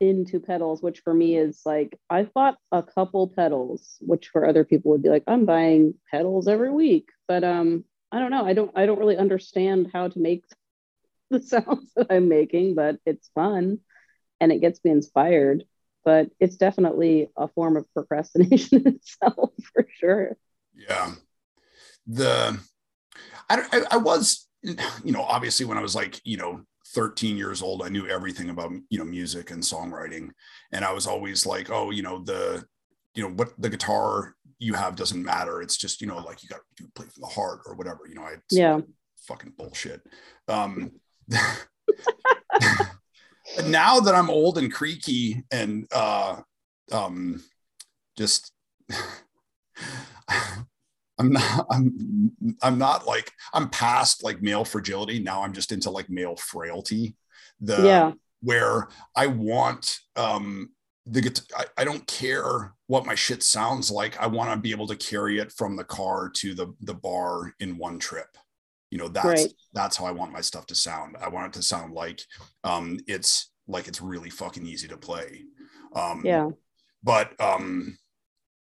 into pedals, which for me is like I've bought a couple pedals, which for other people would be like, I'm buying pedals every week. But um, I don't know. I don't I don't really understand how to make the sounds that I'm making, but it's fun and it gets me inspired. But it's definitely a form of procrastination itself for sure. Yeah. The I, I I was you know obviously when I was like you know 13 years old I knew everything about you know music and songwriting and I was always like oh you know the you know what the guitar you have doesn't matter it's just you know like you got to play from the heart or whatever you know I Yeah. fucking bullshit um but now that I'm old and creaky and uh um just I'm not I'm I'm not like I'm past like male fragility. Now I'm just into like male frailty. The yeah. where I want um the guitar, I, I don't care what my shit sounds like. I want to be able to carry it from the car to the the bar in one trip. You know, that's Right. that's how I want my stuff to sound. I want it to sound like um it's like it's really fucking easy to play. Um Yeah. but um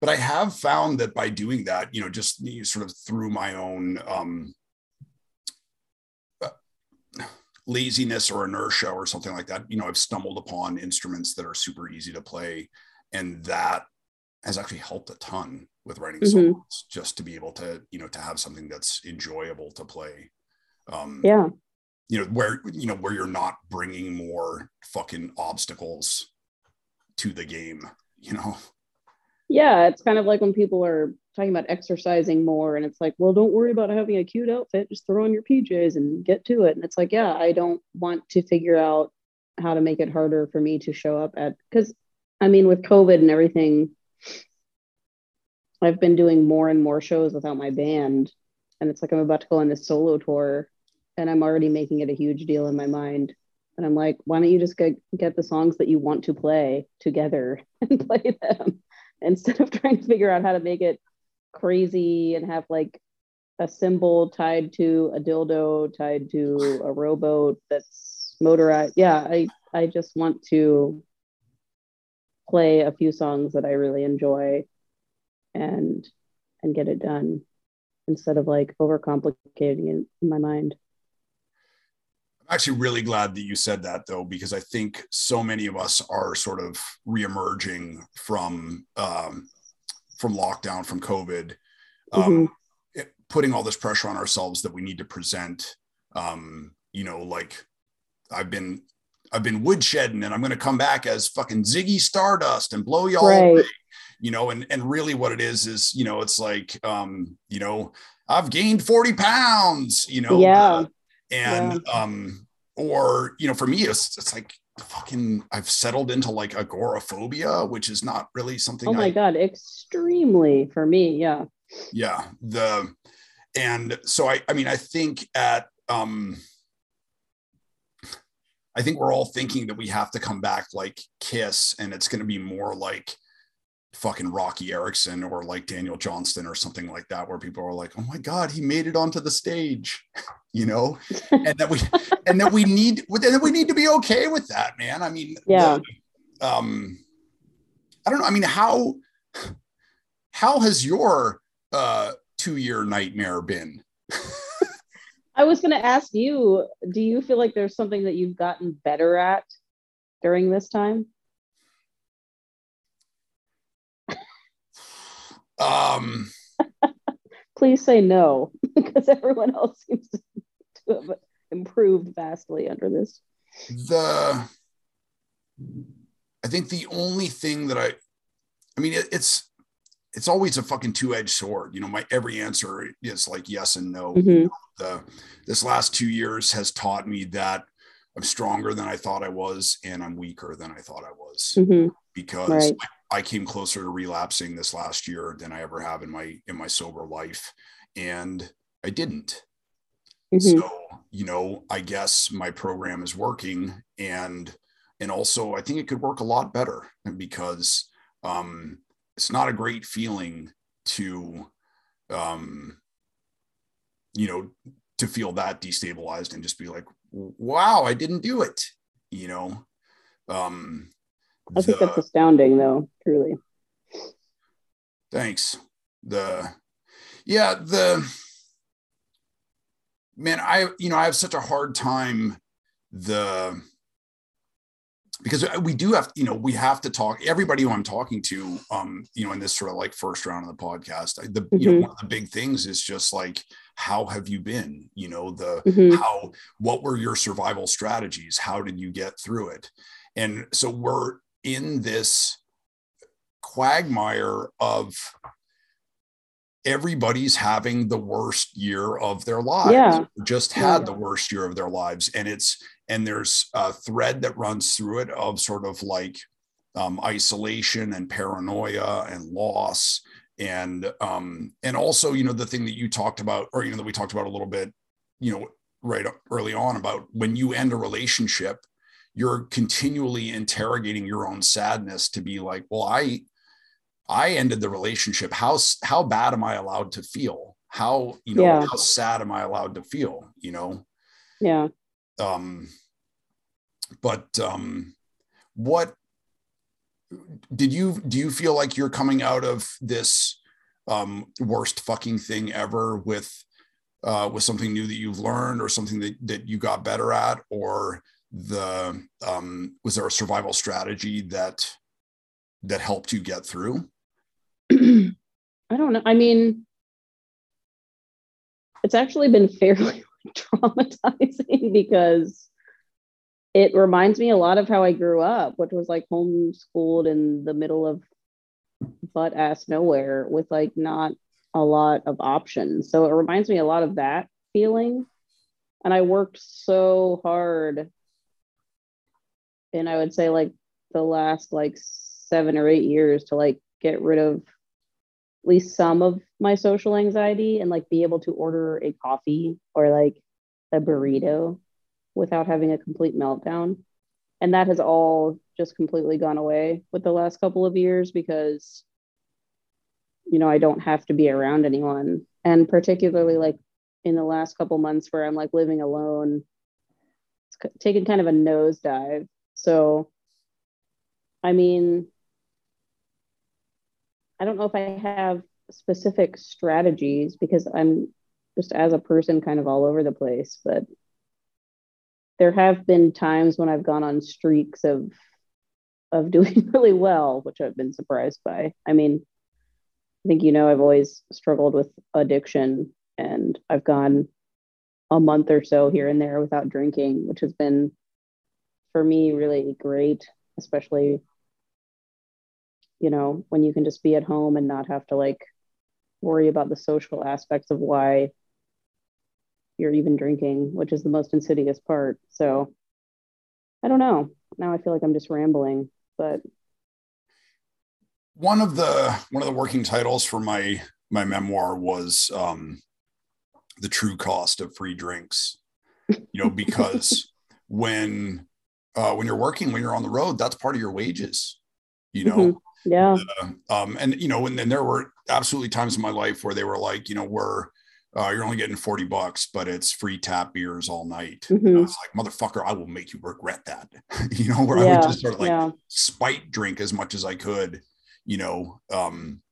but i have found that by doing that you know just sort of through my own um uh, laziness or inertia or something like that you know i've stumbled upon instruments that are super easy to play and that has actually helped a ton with writing Mhm. songs just to be able to you know to have something that's enjoyable to play um Yeah. you know where you know where you're not bringing more fucking obstacles to the game you know Yeah, it's kind of like when people are talking about exercising more, and it's like, well, don't worry about having a cute outfit, just throw on your PJs and get to it. And it's like, yeah, I don't want to figure out how to make it harder for me to show up at, because I mean, with COVID and everything, I've been doing more and more shows without my band. And it's like I'm about to go on this solo tour, and I'm already making it a huge deal in my mind. And I'm like, why don't you just get, get the songs that you want to play together and play them? Instead of trying to figure out how to make it crazy and have like a cymbal tied to a dildo tied to a rowboat that's motorized. Yeah i i just want to play a few songs that i really enjoy and and get it done instead of like overcomplicating it in my mind actually really glad that you said that though, because I think so many of us are sort of reemerging from um, from lockdown, from COVID, um, it- putting all this pressure on ourselves that we need to present. Um, you know, like I've been I've been woodshedding, and I'm going to come back as fucking Ziggy Stardust and blow y'all right away you know and and really what it is is you know it's like um you know i've gained 40 pounds you know Yeah. And um or you know for me it's it's like fucking i've settled into like agoraphobia which is not really something oh my I, god extremely for me yeah. Yeah the and so i i mean i think at um i think we're all thinking that we have to come back like kiss and it's going to be more like fucking roky erickson or like daniel johnston or something like that where people are like oh my god he made it onto the stage you know and that we and that we need and that we need to be okay with that man i mean Yeah. the- um i don't know i mean how how has your uh two year nightmare been I was going to ask you, do you feel like there's something that you've gotten better at during this time? Um Please say no, because everyone else seems to, have improved vastly under this. the I think the only thing that I I mean it, it's it's always a fucking two-edged sword. You know, my every answer is like yes and no. Mhm. The this last two years has taught me that I'm stronger than I thought I was, and I'm weaker than I thought I was Mhm. because Right. I came closer to relapsing this last year than I ever have in my in my sober life, and I didn't. Mhm. So you know, I guess my program is working, and and also I think it could work a lot better because um, it's not a great feeling to um, you know to feel that destabilized and just be like, wow, I didn't do it. You know. Um, I think the- that's astounding, though. Truly. Thanks. The yeah, the man, I you know, I have such a hard time the because we do have, you know, we have to talk. Everybody who I'm talking to, um, you know, in this sort of like first round of the podcast, the you know, Mhm. one of the big things is just like, how have you been? You know, the Mhm. how what were your survival strategies how did you get through it and so we're in this quagmire of everybody's having the worst year of their lives. Yeah. just had the worst year of their lives. And it's and there's a thread that runs through it of sort of like um, isolation and paranoia and loss. And um and also you know the thing that you talked about or you know that we talked about a little bit you know right early on about when you end a relationship you're continually interrogating your own sadness to be like well i i ended the relationship. How how bad am i allowed to feel? How you know Yeah. how sad am i allowed to feel? You know? Yeah. um but um what did you do you feel like you're coming out of this um worst fucking thing ever with uh with something new that you've learned or something that, that you got better at? Or the um was there a survival strategy that that helped you get through I don't know. I mean, it's actually been fairly traumatizing because it reminds me a lot of how I grew up, which was like homeschooled in the middle of butt ass nowhere with like not a lot of options. So it reminds me a lot of that feeling. And I worked so hard. And I would say like the last like seven or eight years to like get rid of at least some of my social anxiety and like be able to order a coffee or like a burrito without having a complete meltdown. And that has all just completely gone away with the last couple of years because, you know, I don't have to be around anyone. And particularly like in the last couple months where I'm like living alone, it's taken kind of a nosedive. So, I mean, I don't know if I have specific strategies because I'm just as a person kind of all over the place, but there have been times when I've gone on streaks of of doing really well, which I've been surprised by. I mean, I think you know I've always struggled with addiction and I've gone a month or so here and there without drinking, which has been for me really great, especially you know, when you can just be at home and not have to like worry about the social aspects of why you're even drinking, which is the most insidious part. So I don't know. Now I feel like I'm just rambling, but one of the one of the working titles for my my memoir was um the true cost of free drinks you know because when uh when you're working when you're on the road that's part of your wages you know? Mhm. yeah, um and you know and then there were absolutely times in my life where they were like you know we're uh, you're only getting 40 bucks but it's free tap beers all night. And I Mhm. was like motherfucker i will make you regret that. You know where i would just sort of like yeah, spite drink as much as I could, you know, um,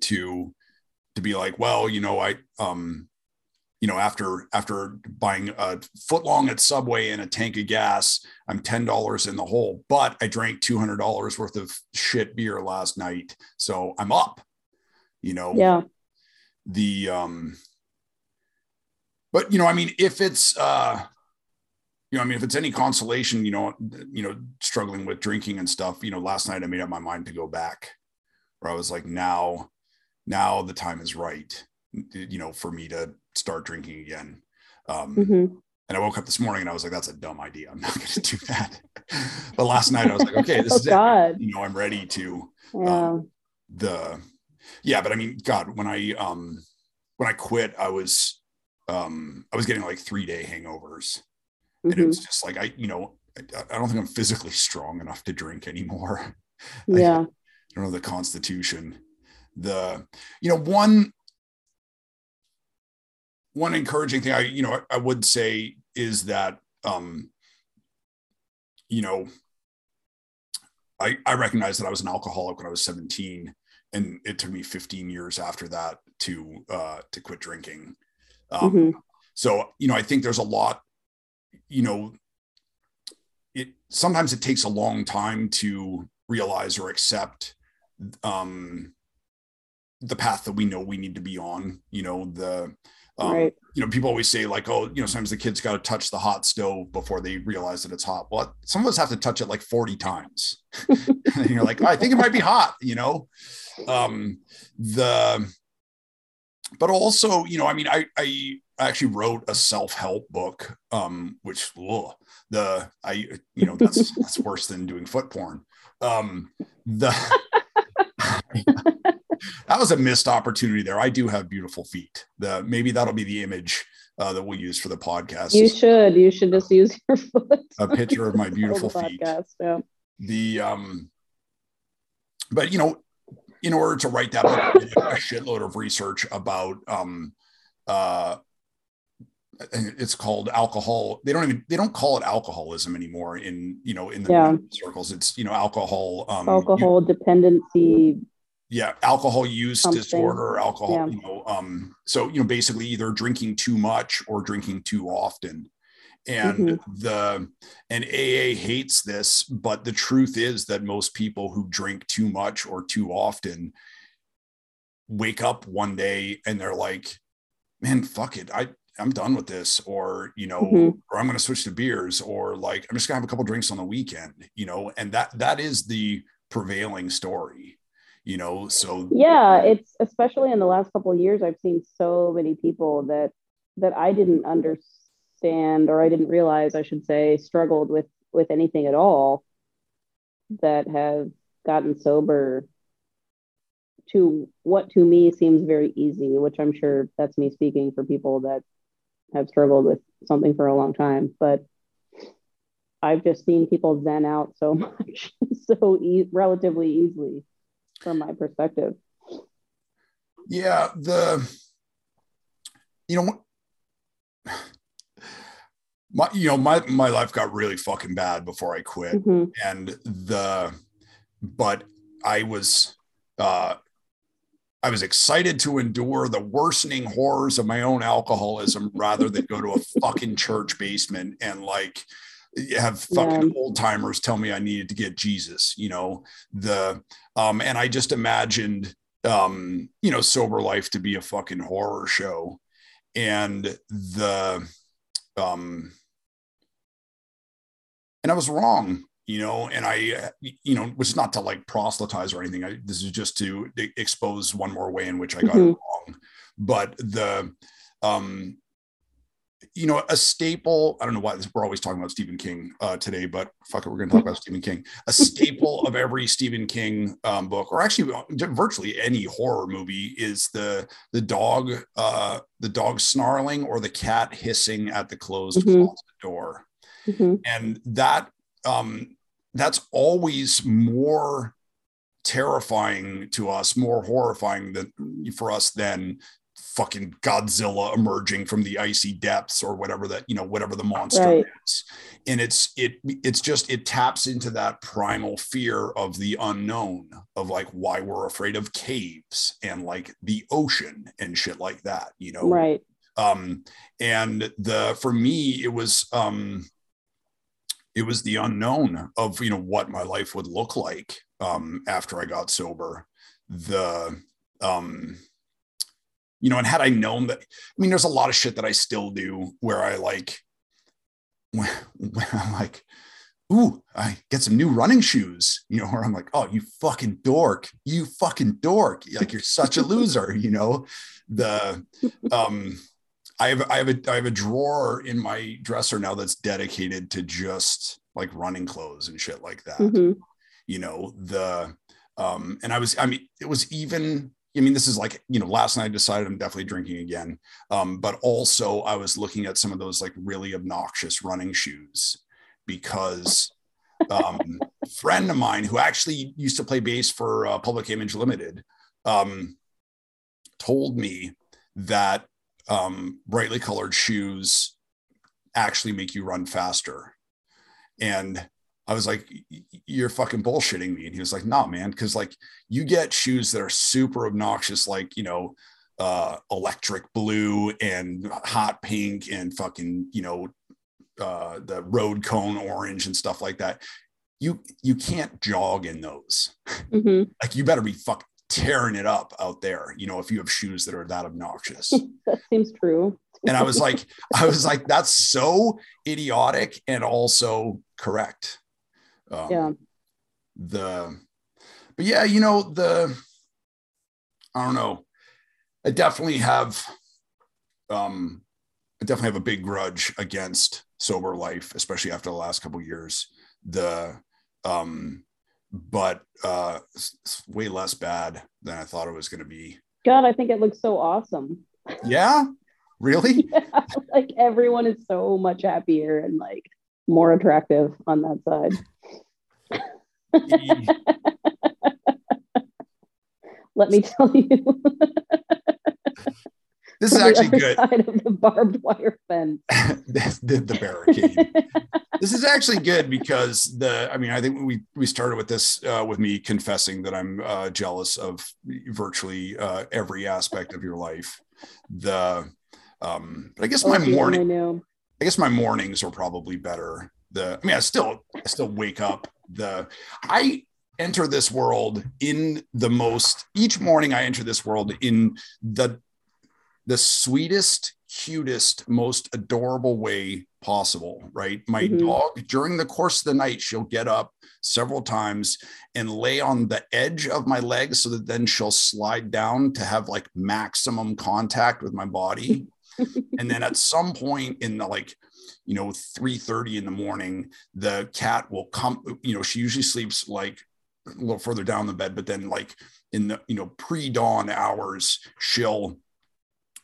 to to be like, well, you know, I um, you know, after after buying a foot long at Subway and a tank of gas, I'm ten dollars in the hole, but I drank two hundred dollars worth of shit beer last night, so I'm up. You know, yeah, the um but you know i mean if it's uh you know, I mean, if it's any consolation, you know, you know, struggling with drinking and stuff, you know, last night I made up my mind to go back where I was like, now, now the time is right, you know, for me to start drinking again. Um, Mhm. and I woke up this morning and I was like, that's a dumb idea. I'm not going to do that. but last night I was like, okay, this oh is it. You know, I'm ready to Yeah. the, yeah, but I mean, God, when I, um, when I quit, I was, um, I was getting like three day hangovers and it Mhm. was just like, I, you know, I, I don't think I'm physically strong enough to drink anymore. I- Yeah. I don't know the constitution. The you know one one encouraging thing I you know I would say is that um you know I I recognized that I was an alcoholic when I was 17 and it took me 15 years after that to uh to quit drinking. Um Mhm. so you know I think there's a lot you know it sometimes it takes a long time to realize or accept um the path that we know we need to be on you know the um Right. you know people always say like oh you know sometimes the kids got to touch the hot stove before they realize that it's hot. Well some of us have to touch it like 40 times. And you're like i think it might be hot you know? Um the but also you know i mean i i actually wrote a self-help book um which ugh, the i you know that's that's worse than doing foot porn. Um the that was a missed opportunity there i do have beautiful feet the maybe that'll be the image uh, that we'll use for the podcast You should. You should just use your foot. a picture of my for the beautiful feet podcast. Yeah. the um but you know in order to write that book I did a shitload of research about um uh it's called alcohol they don't even they don't call it alcoholism anymore in you know in the Yeah. circles it's you know alcohol um Alcohol dependency. Yeah alcohol use Something. disorder alcohol Yeah. you know um so you know basically either drinking too much or drinking too often and Mm-hmm. the and aa hates this but the truth is that most people who drink too much or too often wake up one day and they're like man fuck it i i'm done with this or you know Mhm. or i'm going to switch to beers or like i'm just going to have a couple drinks on the weekend you know and that that is the prevailing story you know so Yeah, it's especially in the last couple of years. I've seen so many people that that I didn't understand or I didn't realize, I should say, struggled with with anything at all, that have gotten sober to what to me seems very easy, which I'm sure that's me speaking for people that have struggled with something for a long time. But I've just seen people zen out so much, so e- relatively easily from my perspective. yeah the you know my you know my my life got really fucking bad before i quit Mhm. and the but i was uh i was excited to endure the worsening horrors of my own alcoholism rather than go to a fucking church basement and like have fucking old timers tell me i needed to get jesus you know the um and i just imagined um you know sober life to be a fucking horror show. And the um and i was wrong you know and i you know is not to like proselytize or anything. I, this is just to expose one more way in which i got it Mhm. wrong. But the um you know a staple i don't know why this, we're always talking about stephen king uh today but fuck it we're going to talk about stephen king a staple of every stephen king um, book or actually uh, virtually any horror movie is the the dog uh the dog snarling or the cat hissing at the closed Mhm. closet door Mhm. and that um that's always more terrifying to us more horrifying than for us than fucking godzilla emerging from the icy depths or whatever that you know whatever the monster Right. is and it's it it's just it taps into that primal fear of the unknown of like why we're afraid of caves and like the ocean and shit like that you know Right. um and the for me it was um it was the unknown of you know what my life would look like um after i got sober the um you know and had i known that i mean there's a lot of shit that i still do where i like when, when I'm like, ooh, I get some new running shoes, you know, where I'm like, oh, you fucking dork, you fucking dork. Like you're such a loser, you know. The um I have I have a I have a drawer in my dresser now that's dedicated to just like running clothes and shit like that. Mhm. You know, the um and I was I mean it was even I mean this is like you know last night I decided I'm definitely drinking again. Um but also I was looking at some of those like really obnoxious running shoes because um a friend of mine who actually used to play bass for uh, Public Image Limited um told me that um, brightly colored shoes actually make you run faster. And I was like, you're fucking bullshitting me. And he was like, nah, man. Cause like you get shoes that are super obnoxious, like, you know, uh, electric blue and hot pink and fucking, you know, uh, the road cone orange and stuff like that. You, you can't jog in those. Mhm. Like you better be fucking tearing it up out there, you know, if you have shoes that are that obnoxious. That seems true. and I was like, I was like, that's so idiotic and also correct. Um, Yeah. The, but yeah, you know, the, I don't know. I definitely have, um, I definitely have a big grudge against sober life, especially after the last couple of years. The, um, but uh, it's, way less bad than I thought it was going to be. God, I think it looks so awesome. Yeah, really? like everyone is so much happier and like more attractive on that side. Let me tell you. this is the actually good. Side of the barbed wire fence. the, the, barricade. this is actually good because the I mean I think we we started with this uh, with me confessing that I'm uh, jealous of virtually uh, every aspect of your life. The um, but I guess Oh, my if you only morning. I guess my mornings are probably better. The I mean I still I still wake up the I enter this world in the most each morning I enter this world in the the sweetest cutest most adorable way possible right my Mhm. dog during the course of the night she'll get up several times and lay on the edge of my legs so that then she'll slide down to have like maximum contact with my body and then at some point in the like you know 3:30 in the morning the cat will come you know she usually sleeps like a little further down the bed but then like in the you know pre-dawn hours she'll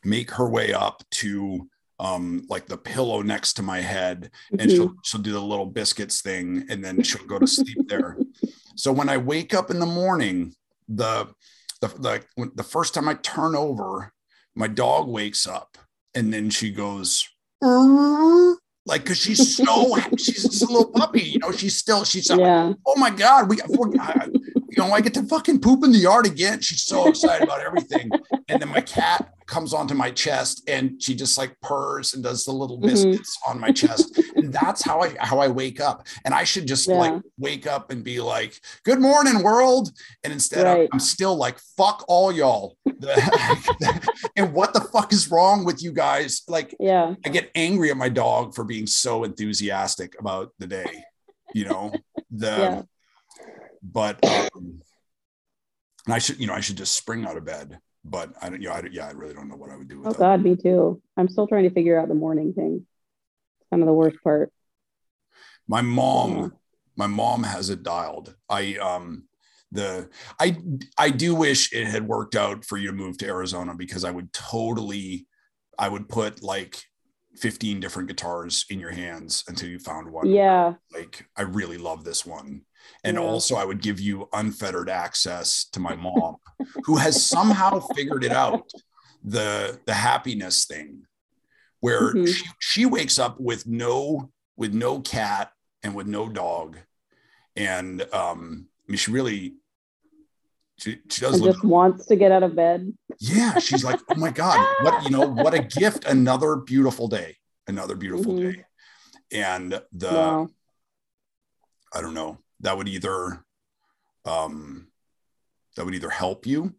make her way up to um like the pillow next to my head and Mhm. she'll she'll do the little biscuits thing and then she'll go to sleep there so when i wake up in the morning the the the, when, the first time i turn over my dog wakes up and then she goes like because she's so she's just a little puppy you know she's still she's yeah. oh my god we I- you know i get to fucking poop in the yard again she's so excited about everything and then my cat comes onto my chest and she just like purrs and does the little Mhm. biscuits on my chest and that's how i how i wake up and i should just Yeah. like wake up and be like good morning world and instead I'm- Right. I'm, still like fuck all y'all and what the fuck is wrong with you guys like Yeah. I get angry at my dog for being so enthusiastic about the day, you know. The Yeah. But um, and I should, you know, I should just spring out of bed. But I don't, you know, I, don't- yeah, I really don't know what I would do with Oh that. God, me too. I'm still trying to figure out the morning thing. It's kind of the worst part. My mom, Yeah. my mom has it dialed. I um the I I do wish it had worked out for you to move to Arizona because I would totally I would put like 15 different guitars in your hands until you found one. Yeah. like I really love this one. And Yeah. also I would give you unfettered access to my mom who has somehow figured it out the the happiness thing where Mhm. she, she wakes up with no with no cat and with no dog and um I mean she really she, she does And just wants to get out of bed. yeah she's like oh my god what you know what a gift another beautiful day another beautiful Mhm. day and the wow. I don't know. That would either um that would either help you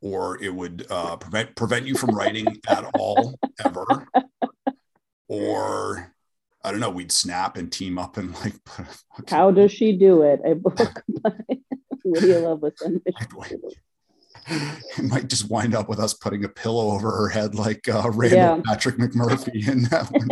or it would uh prevent prevent you from writing at all ever or I don't know, we'd snap and team up and like How does she do it? A book by Lydia Loveless and it might just wind up with us putting a pillow over her head like uh, Randle Yeah. Patrick McMurphy in that one.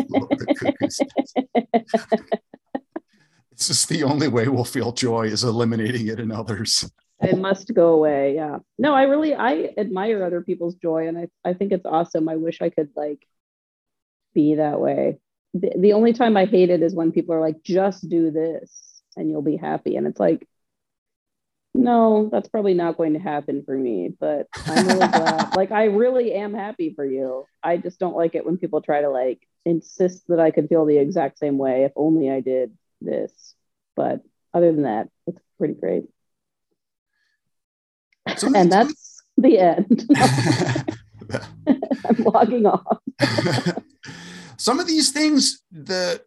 Lord is the Cuckoo's Nest. It's just the only way we'll feel joy is eliminating it in others. it must go away. Yeah. No, I really I admire other people's joy and I, I think it's awesome. I wish I could like be that way. The, the only time I hate it is when people are like, just do this and you'll be happy. And it's like, no, that's probably not going to happen for me. But I'm really glad. Like I really am happy for you. I just don't like it when people try to like insist that I could feel the exact same way if only I did this. But other than that, it's pretty great. Of and that's the end. I'm logging off. some of these things that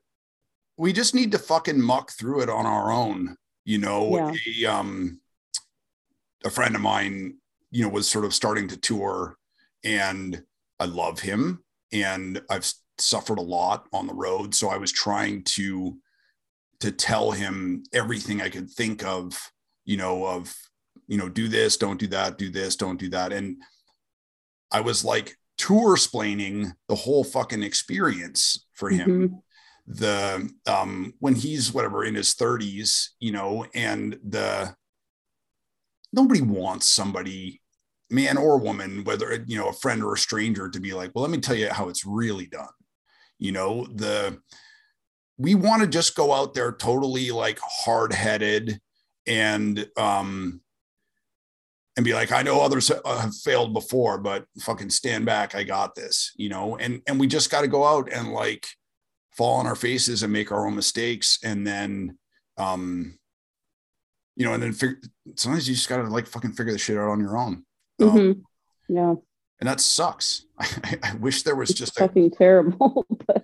we just need to fucking muck through it on our own you know a um a friend of mine you know was sort of starting to tour and i love him and i've suffered a lot on the road so i was trying to to tell him everything i could think of you know of you know do this don't do that do this don't do that. And i was like tour splaining the whole fucking experience for him. Mhm. the um when he's whatever in his 30s you know and the nobody wants somebody man or woman whether you know a friend or a stranger to be like well let me tell you how it's really done. You know the we want to just go out there totally like hard-headed and um and be like i know others have failed before but fucking stand back i got this you know and and we just got to go out and like fall on our faces and make our own mistakes and then um you know and then fig- sometimes you just gotta like fucking figure the shit out on your own Um, Mhm. Yeah, and that sucks I, I wish there was it's just a, fucking terrible. but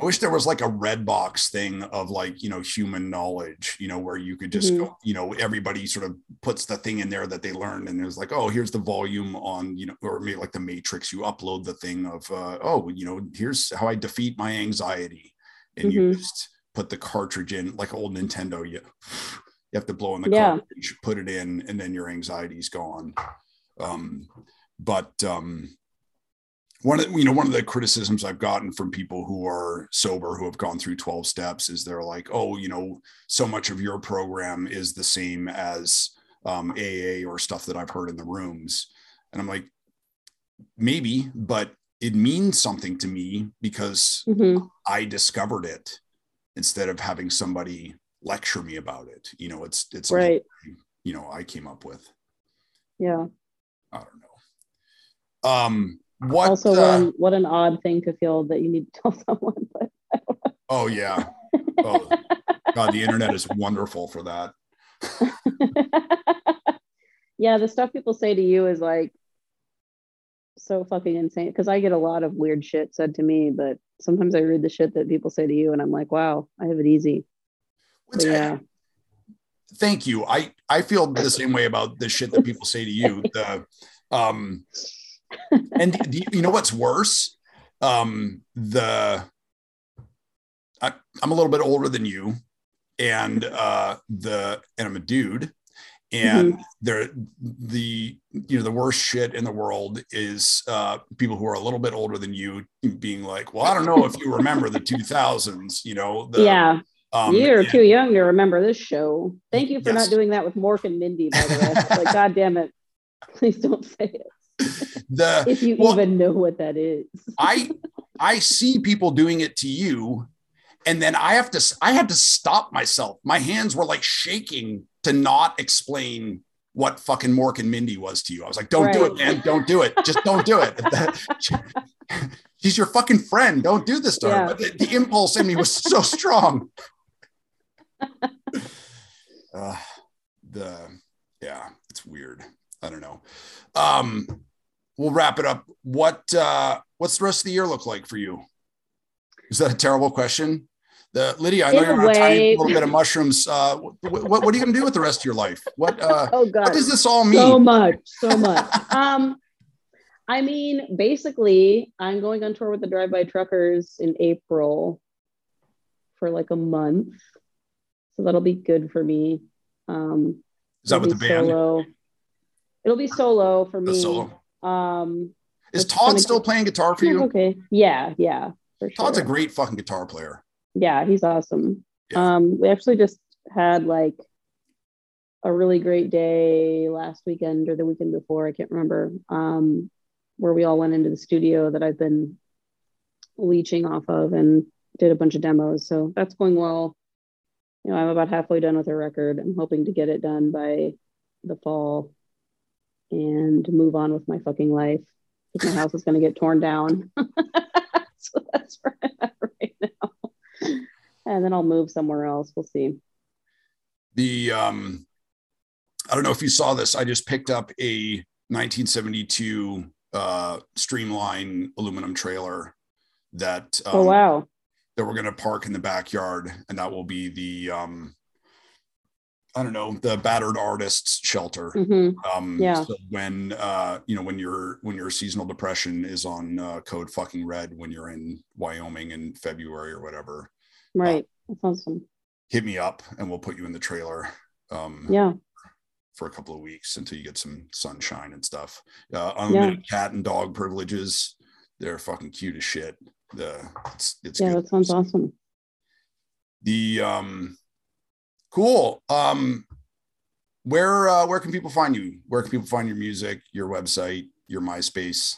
I wish there was like a red box thing of like, you know, human knowledge, you know, where you could just Mhm. go, you know, everybody sort of puts the thing in there that they learned. And it was like, oh, here's the volume on, you know, or maybe like the matrix, you upload the thing of, uh, oh, you know, here's how I defeat my anxiety. And you Mhm. just put the cartridge in like old Nintendo. You, you have to blow in the Yeah. cartridge, put it in, and then your anxiety's gone. Um, but um, one of you know one of the criticisms I've gotten from people who are sober who have gone through 12 steps is they're like, oh, you know, so much of your program is the same as um, AA or stuff that I've heard in the rooms, and I'm like, maybe, but it means something to me because Mhm. I discovered it instead of having somebody lecture me about it. You know, it's it's right. you know I came up with. Yeah. I don't know. Um, what? also, what, uh, an, what an odd thing to feel that you need to tell someone. But oh yeah. Oh God, the internet is wonderful for that. yeah, the stuff people say to you is like so fucking insane. Because I get a lot of weird shit said to me, but sometimes I read the shit that people say to you, and I'm like, wow, I have it easy. But yeah. Thank you. I I feel the same way about the shit that people say to you. The um, and the, you know what's worse? Um, the I, I'm a little bit older than you, and uh, the and I'm a dude, and there the you know the worst shit in the world is uh, people who are a little bit older than you being like, well, I don't know if you remember the 2000s, you know, the, yeah, um, you're and- too young to remember this show. Thank you for Yes. not doing that with Mork and Mindy, by the way. Like, God damn it. Please don't say it. The If you Well- even know what that is. I I see people doing it to you, and then I have to I had to stop myself. My hands were like shaking to not explain what fucking Mork and Mindy was to you. I was like, don't do it, man. Don't do it. Just don't do it. She's your fucking friend. Don't do this to her. But the, the impulse in me was so strong. Uh, the yeah, it's weird. I don't know. Um, we'll wrap it up. What uh, what's the rest of the year look like for you? Is that a terrible question? The Lydia, I know In you're a on a tiny little bit of mushrooms. Uh, what, what, what are you going to do with the rest of your life? What uh, Oh God. what does this all mean? so much so much um i mean basically i'm going on tour with the drive by truckers in april for like a month. So that'll be good for me. Um, Is that with the band? Solo. It'll be solo for me. solo. Um, Is Todd still playing guitar for you? okay. Yeah, yeah, for sure. Todd's a great fucking guitar player. yeah, he's awesome. Yeah. Um, we actually just had like a really great day last weekend or the weekend before, I can't remember, um, where we all went into the studio that I've been leeching off of and did a bunch of demos. So that's going well. You know, I'm about halfway done with a record. I'm hoping to get it done by the fall and move on with my fucking life. Because my house is going to get torn down. so that's where I'm at right now. And then I'll move somewhere else. We'll see. The um, I don't know if you saw this. I just picked up a 1972 uh, Streamline aluminum trailer that um, oh, wow. that we're going to park in the backyard, and that will be the um, I don't know the battered artists shelter. hmm Um, Yeah. So when uh, you know when your when your seasonal depression is on uh, code fucking red when you're in Wyoming in February or whatever, Right. That's awesome. hit me up and we'll put you in the trailer. Um, Yeah. for a couple of weeks until you get some sunshine and stuff. Uh, unlimited cat and dog privileges. They're fucking cute as shit. The it's, it's Yeah. good. That sounds awesome. The um, cool. Um, where uh, where can people find you? Where can people find your music, your website, your MySpace?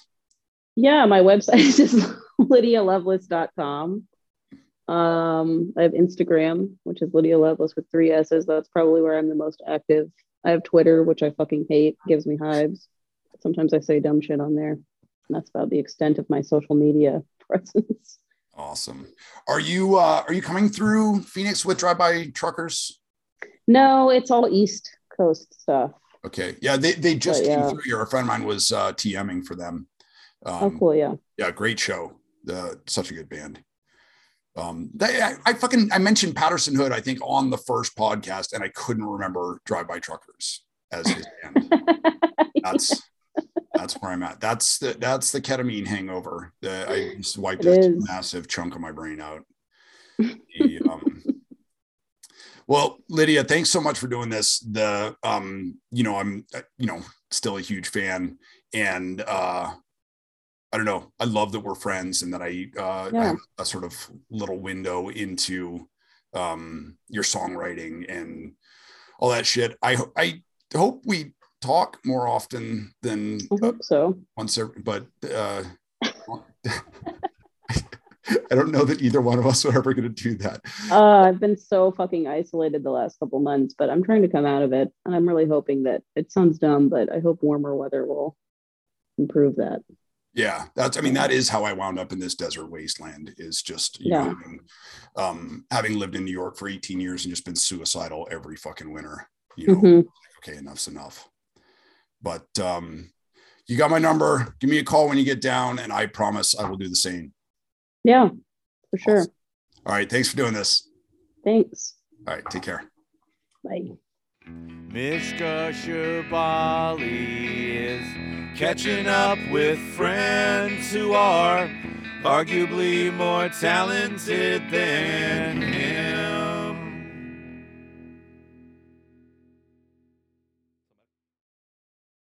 Yeah. My website is just lydialoveless.com. Um, I have Instagram, which is Lydia Loveless with three S's. That's probably where I'm the most active. I have Twitter, which I fucking hate, gives me hives. Sometimes I say dumb shit on there. And that's about the extent of my social media presence. Awesome. Are you uh, are you coming through Phoenix with Drive By Truckers? No, it's all East Coast stuff. Okay. Yeah, they they just But, came yeah. through here. A friend of mine was uh, TMing for them. Um, oh, cool. Yeah. yeah great show uh, such a good band um they, I, I fucking i mentioned patterson hood i think on the first podcast and i couldn't remember drive by truckers as his band that's that's where i'm at that's the that's the ketamine hangover that i just wiped It is. massive chunk of my brain out The, um, well lydia thanks so much for doing this the um you know i'm uh, you know still a huge fan and uh I don't know. I love that we're friends and that I uh, Yeah. have a sort of little window into um, your songwriting and all that shit. I I hope we talk more often than I uh, hope so. once, every, but uh, I don't know that either one of us are ever going to do that. Uh, I've been so fucking isolated the last couple months, but I'm trying to come out of it. And I'm really hoping that it sounds dumb, but I hope warmer weather will improve that. Yeah, that's. I mean, that is how I wound up in this desert wasteland. Is just you know, Yeah. having, um, having lived in New York for 18 years and just been suicidal every fucking winter. You know, Mhm. okay, enough's enough. But um, you got my number. Give me a call when you get down, and I promise I will do the same. Yeah, for sure. Awesome. All right, thanks for doing this. Thanks. All right, take care. Bye. Mishka Shubaly is catching up with friends who are arguably more talented than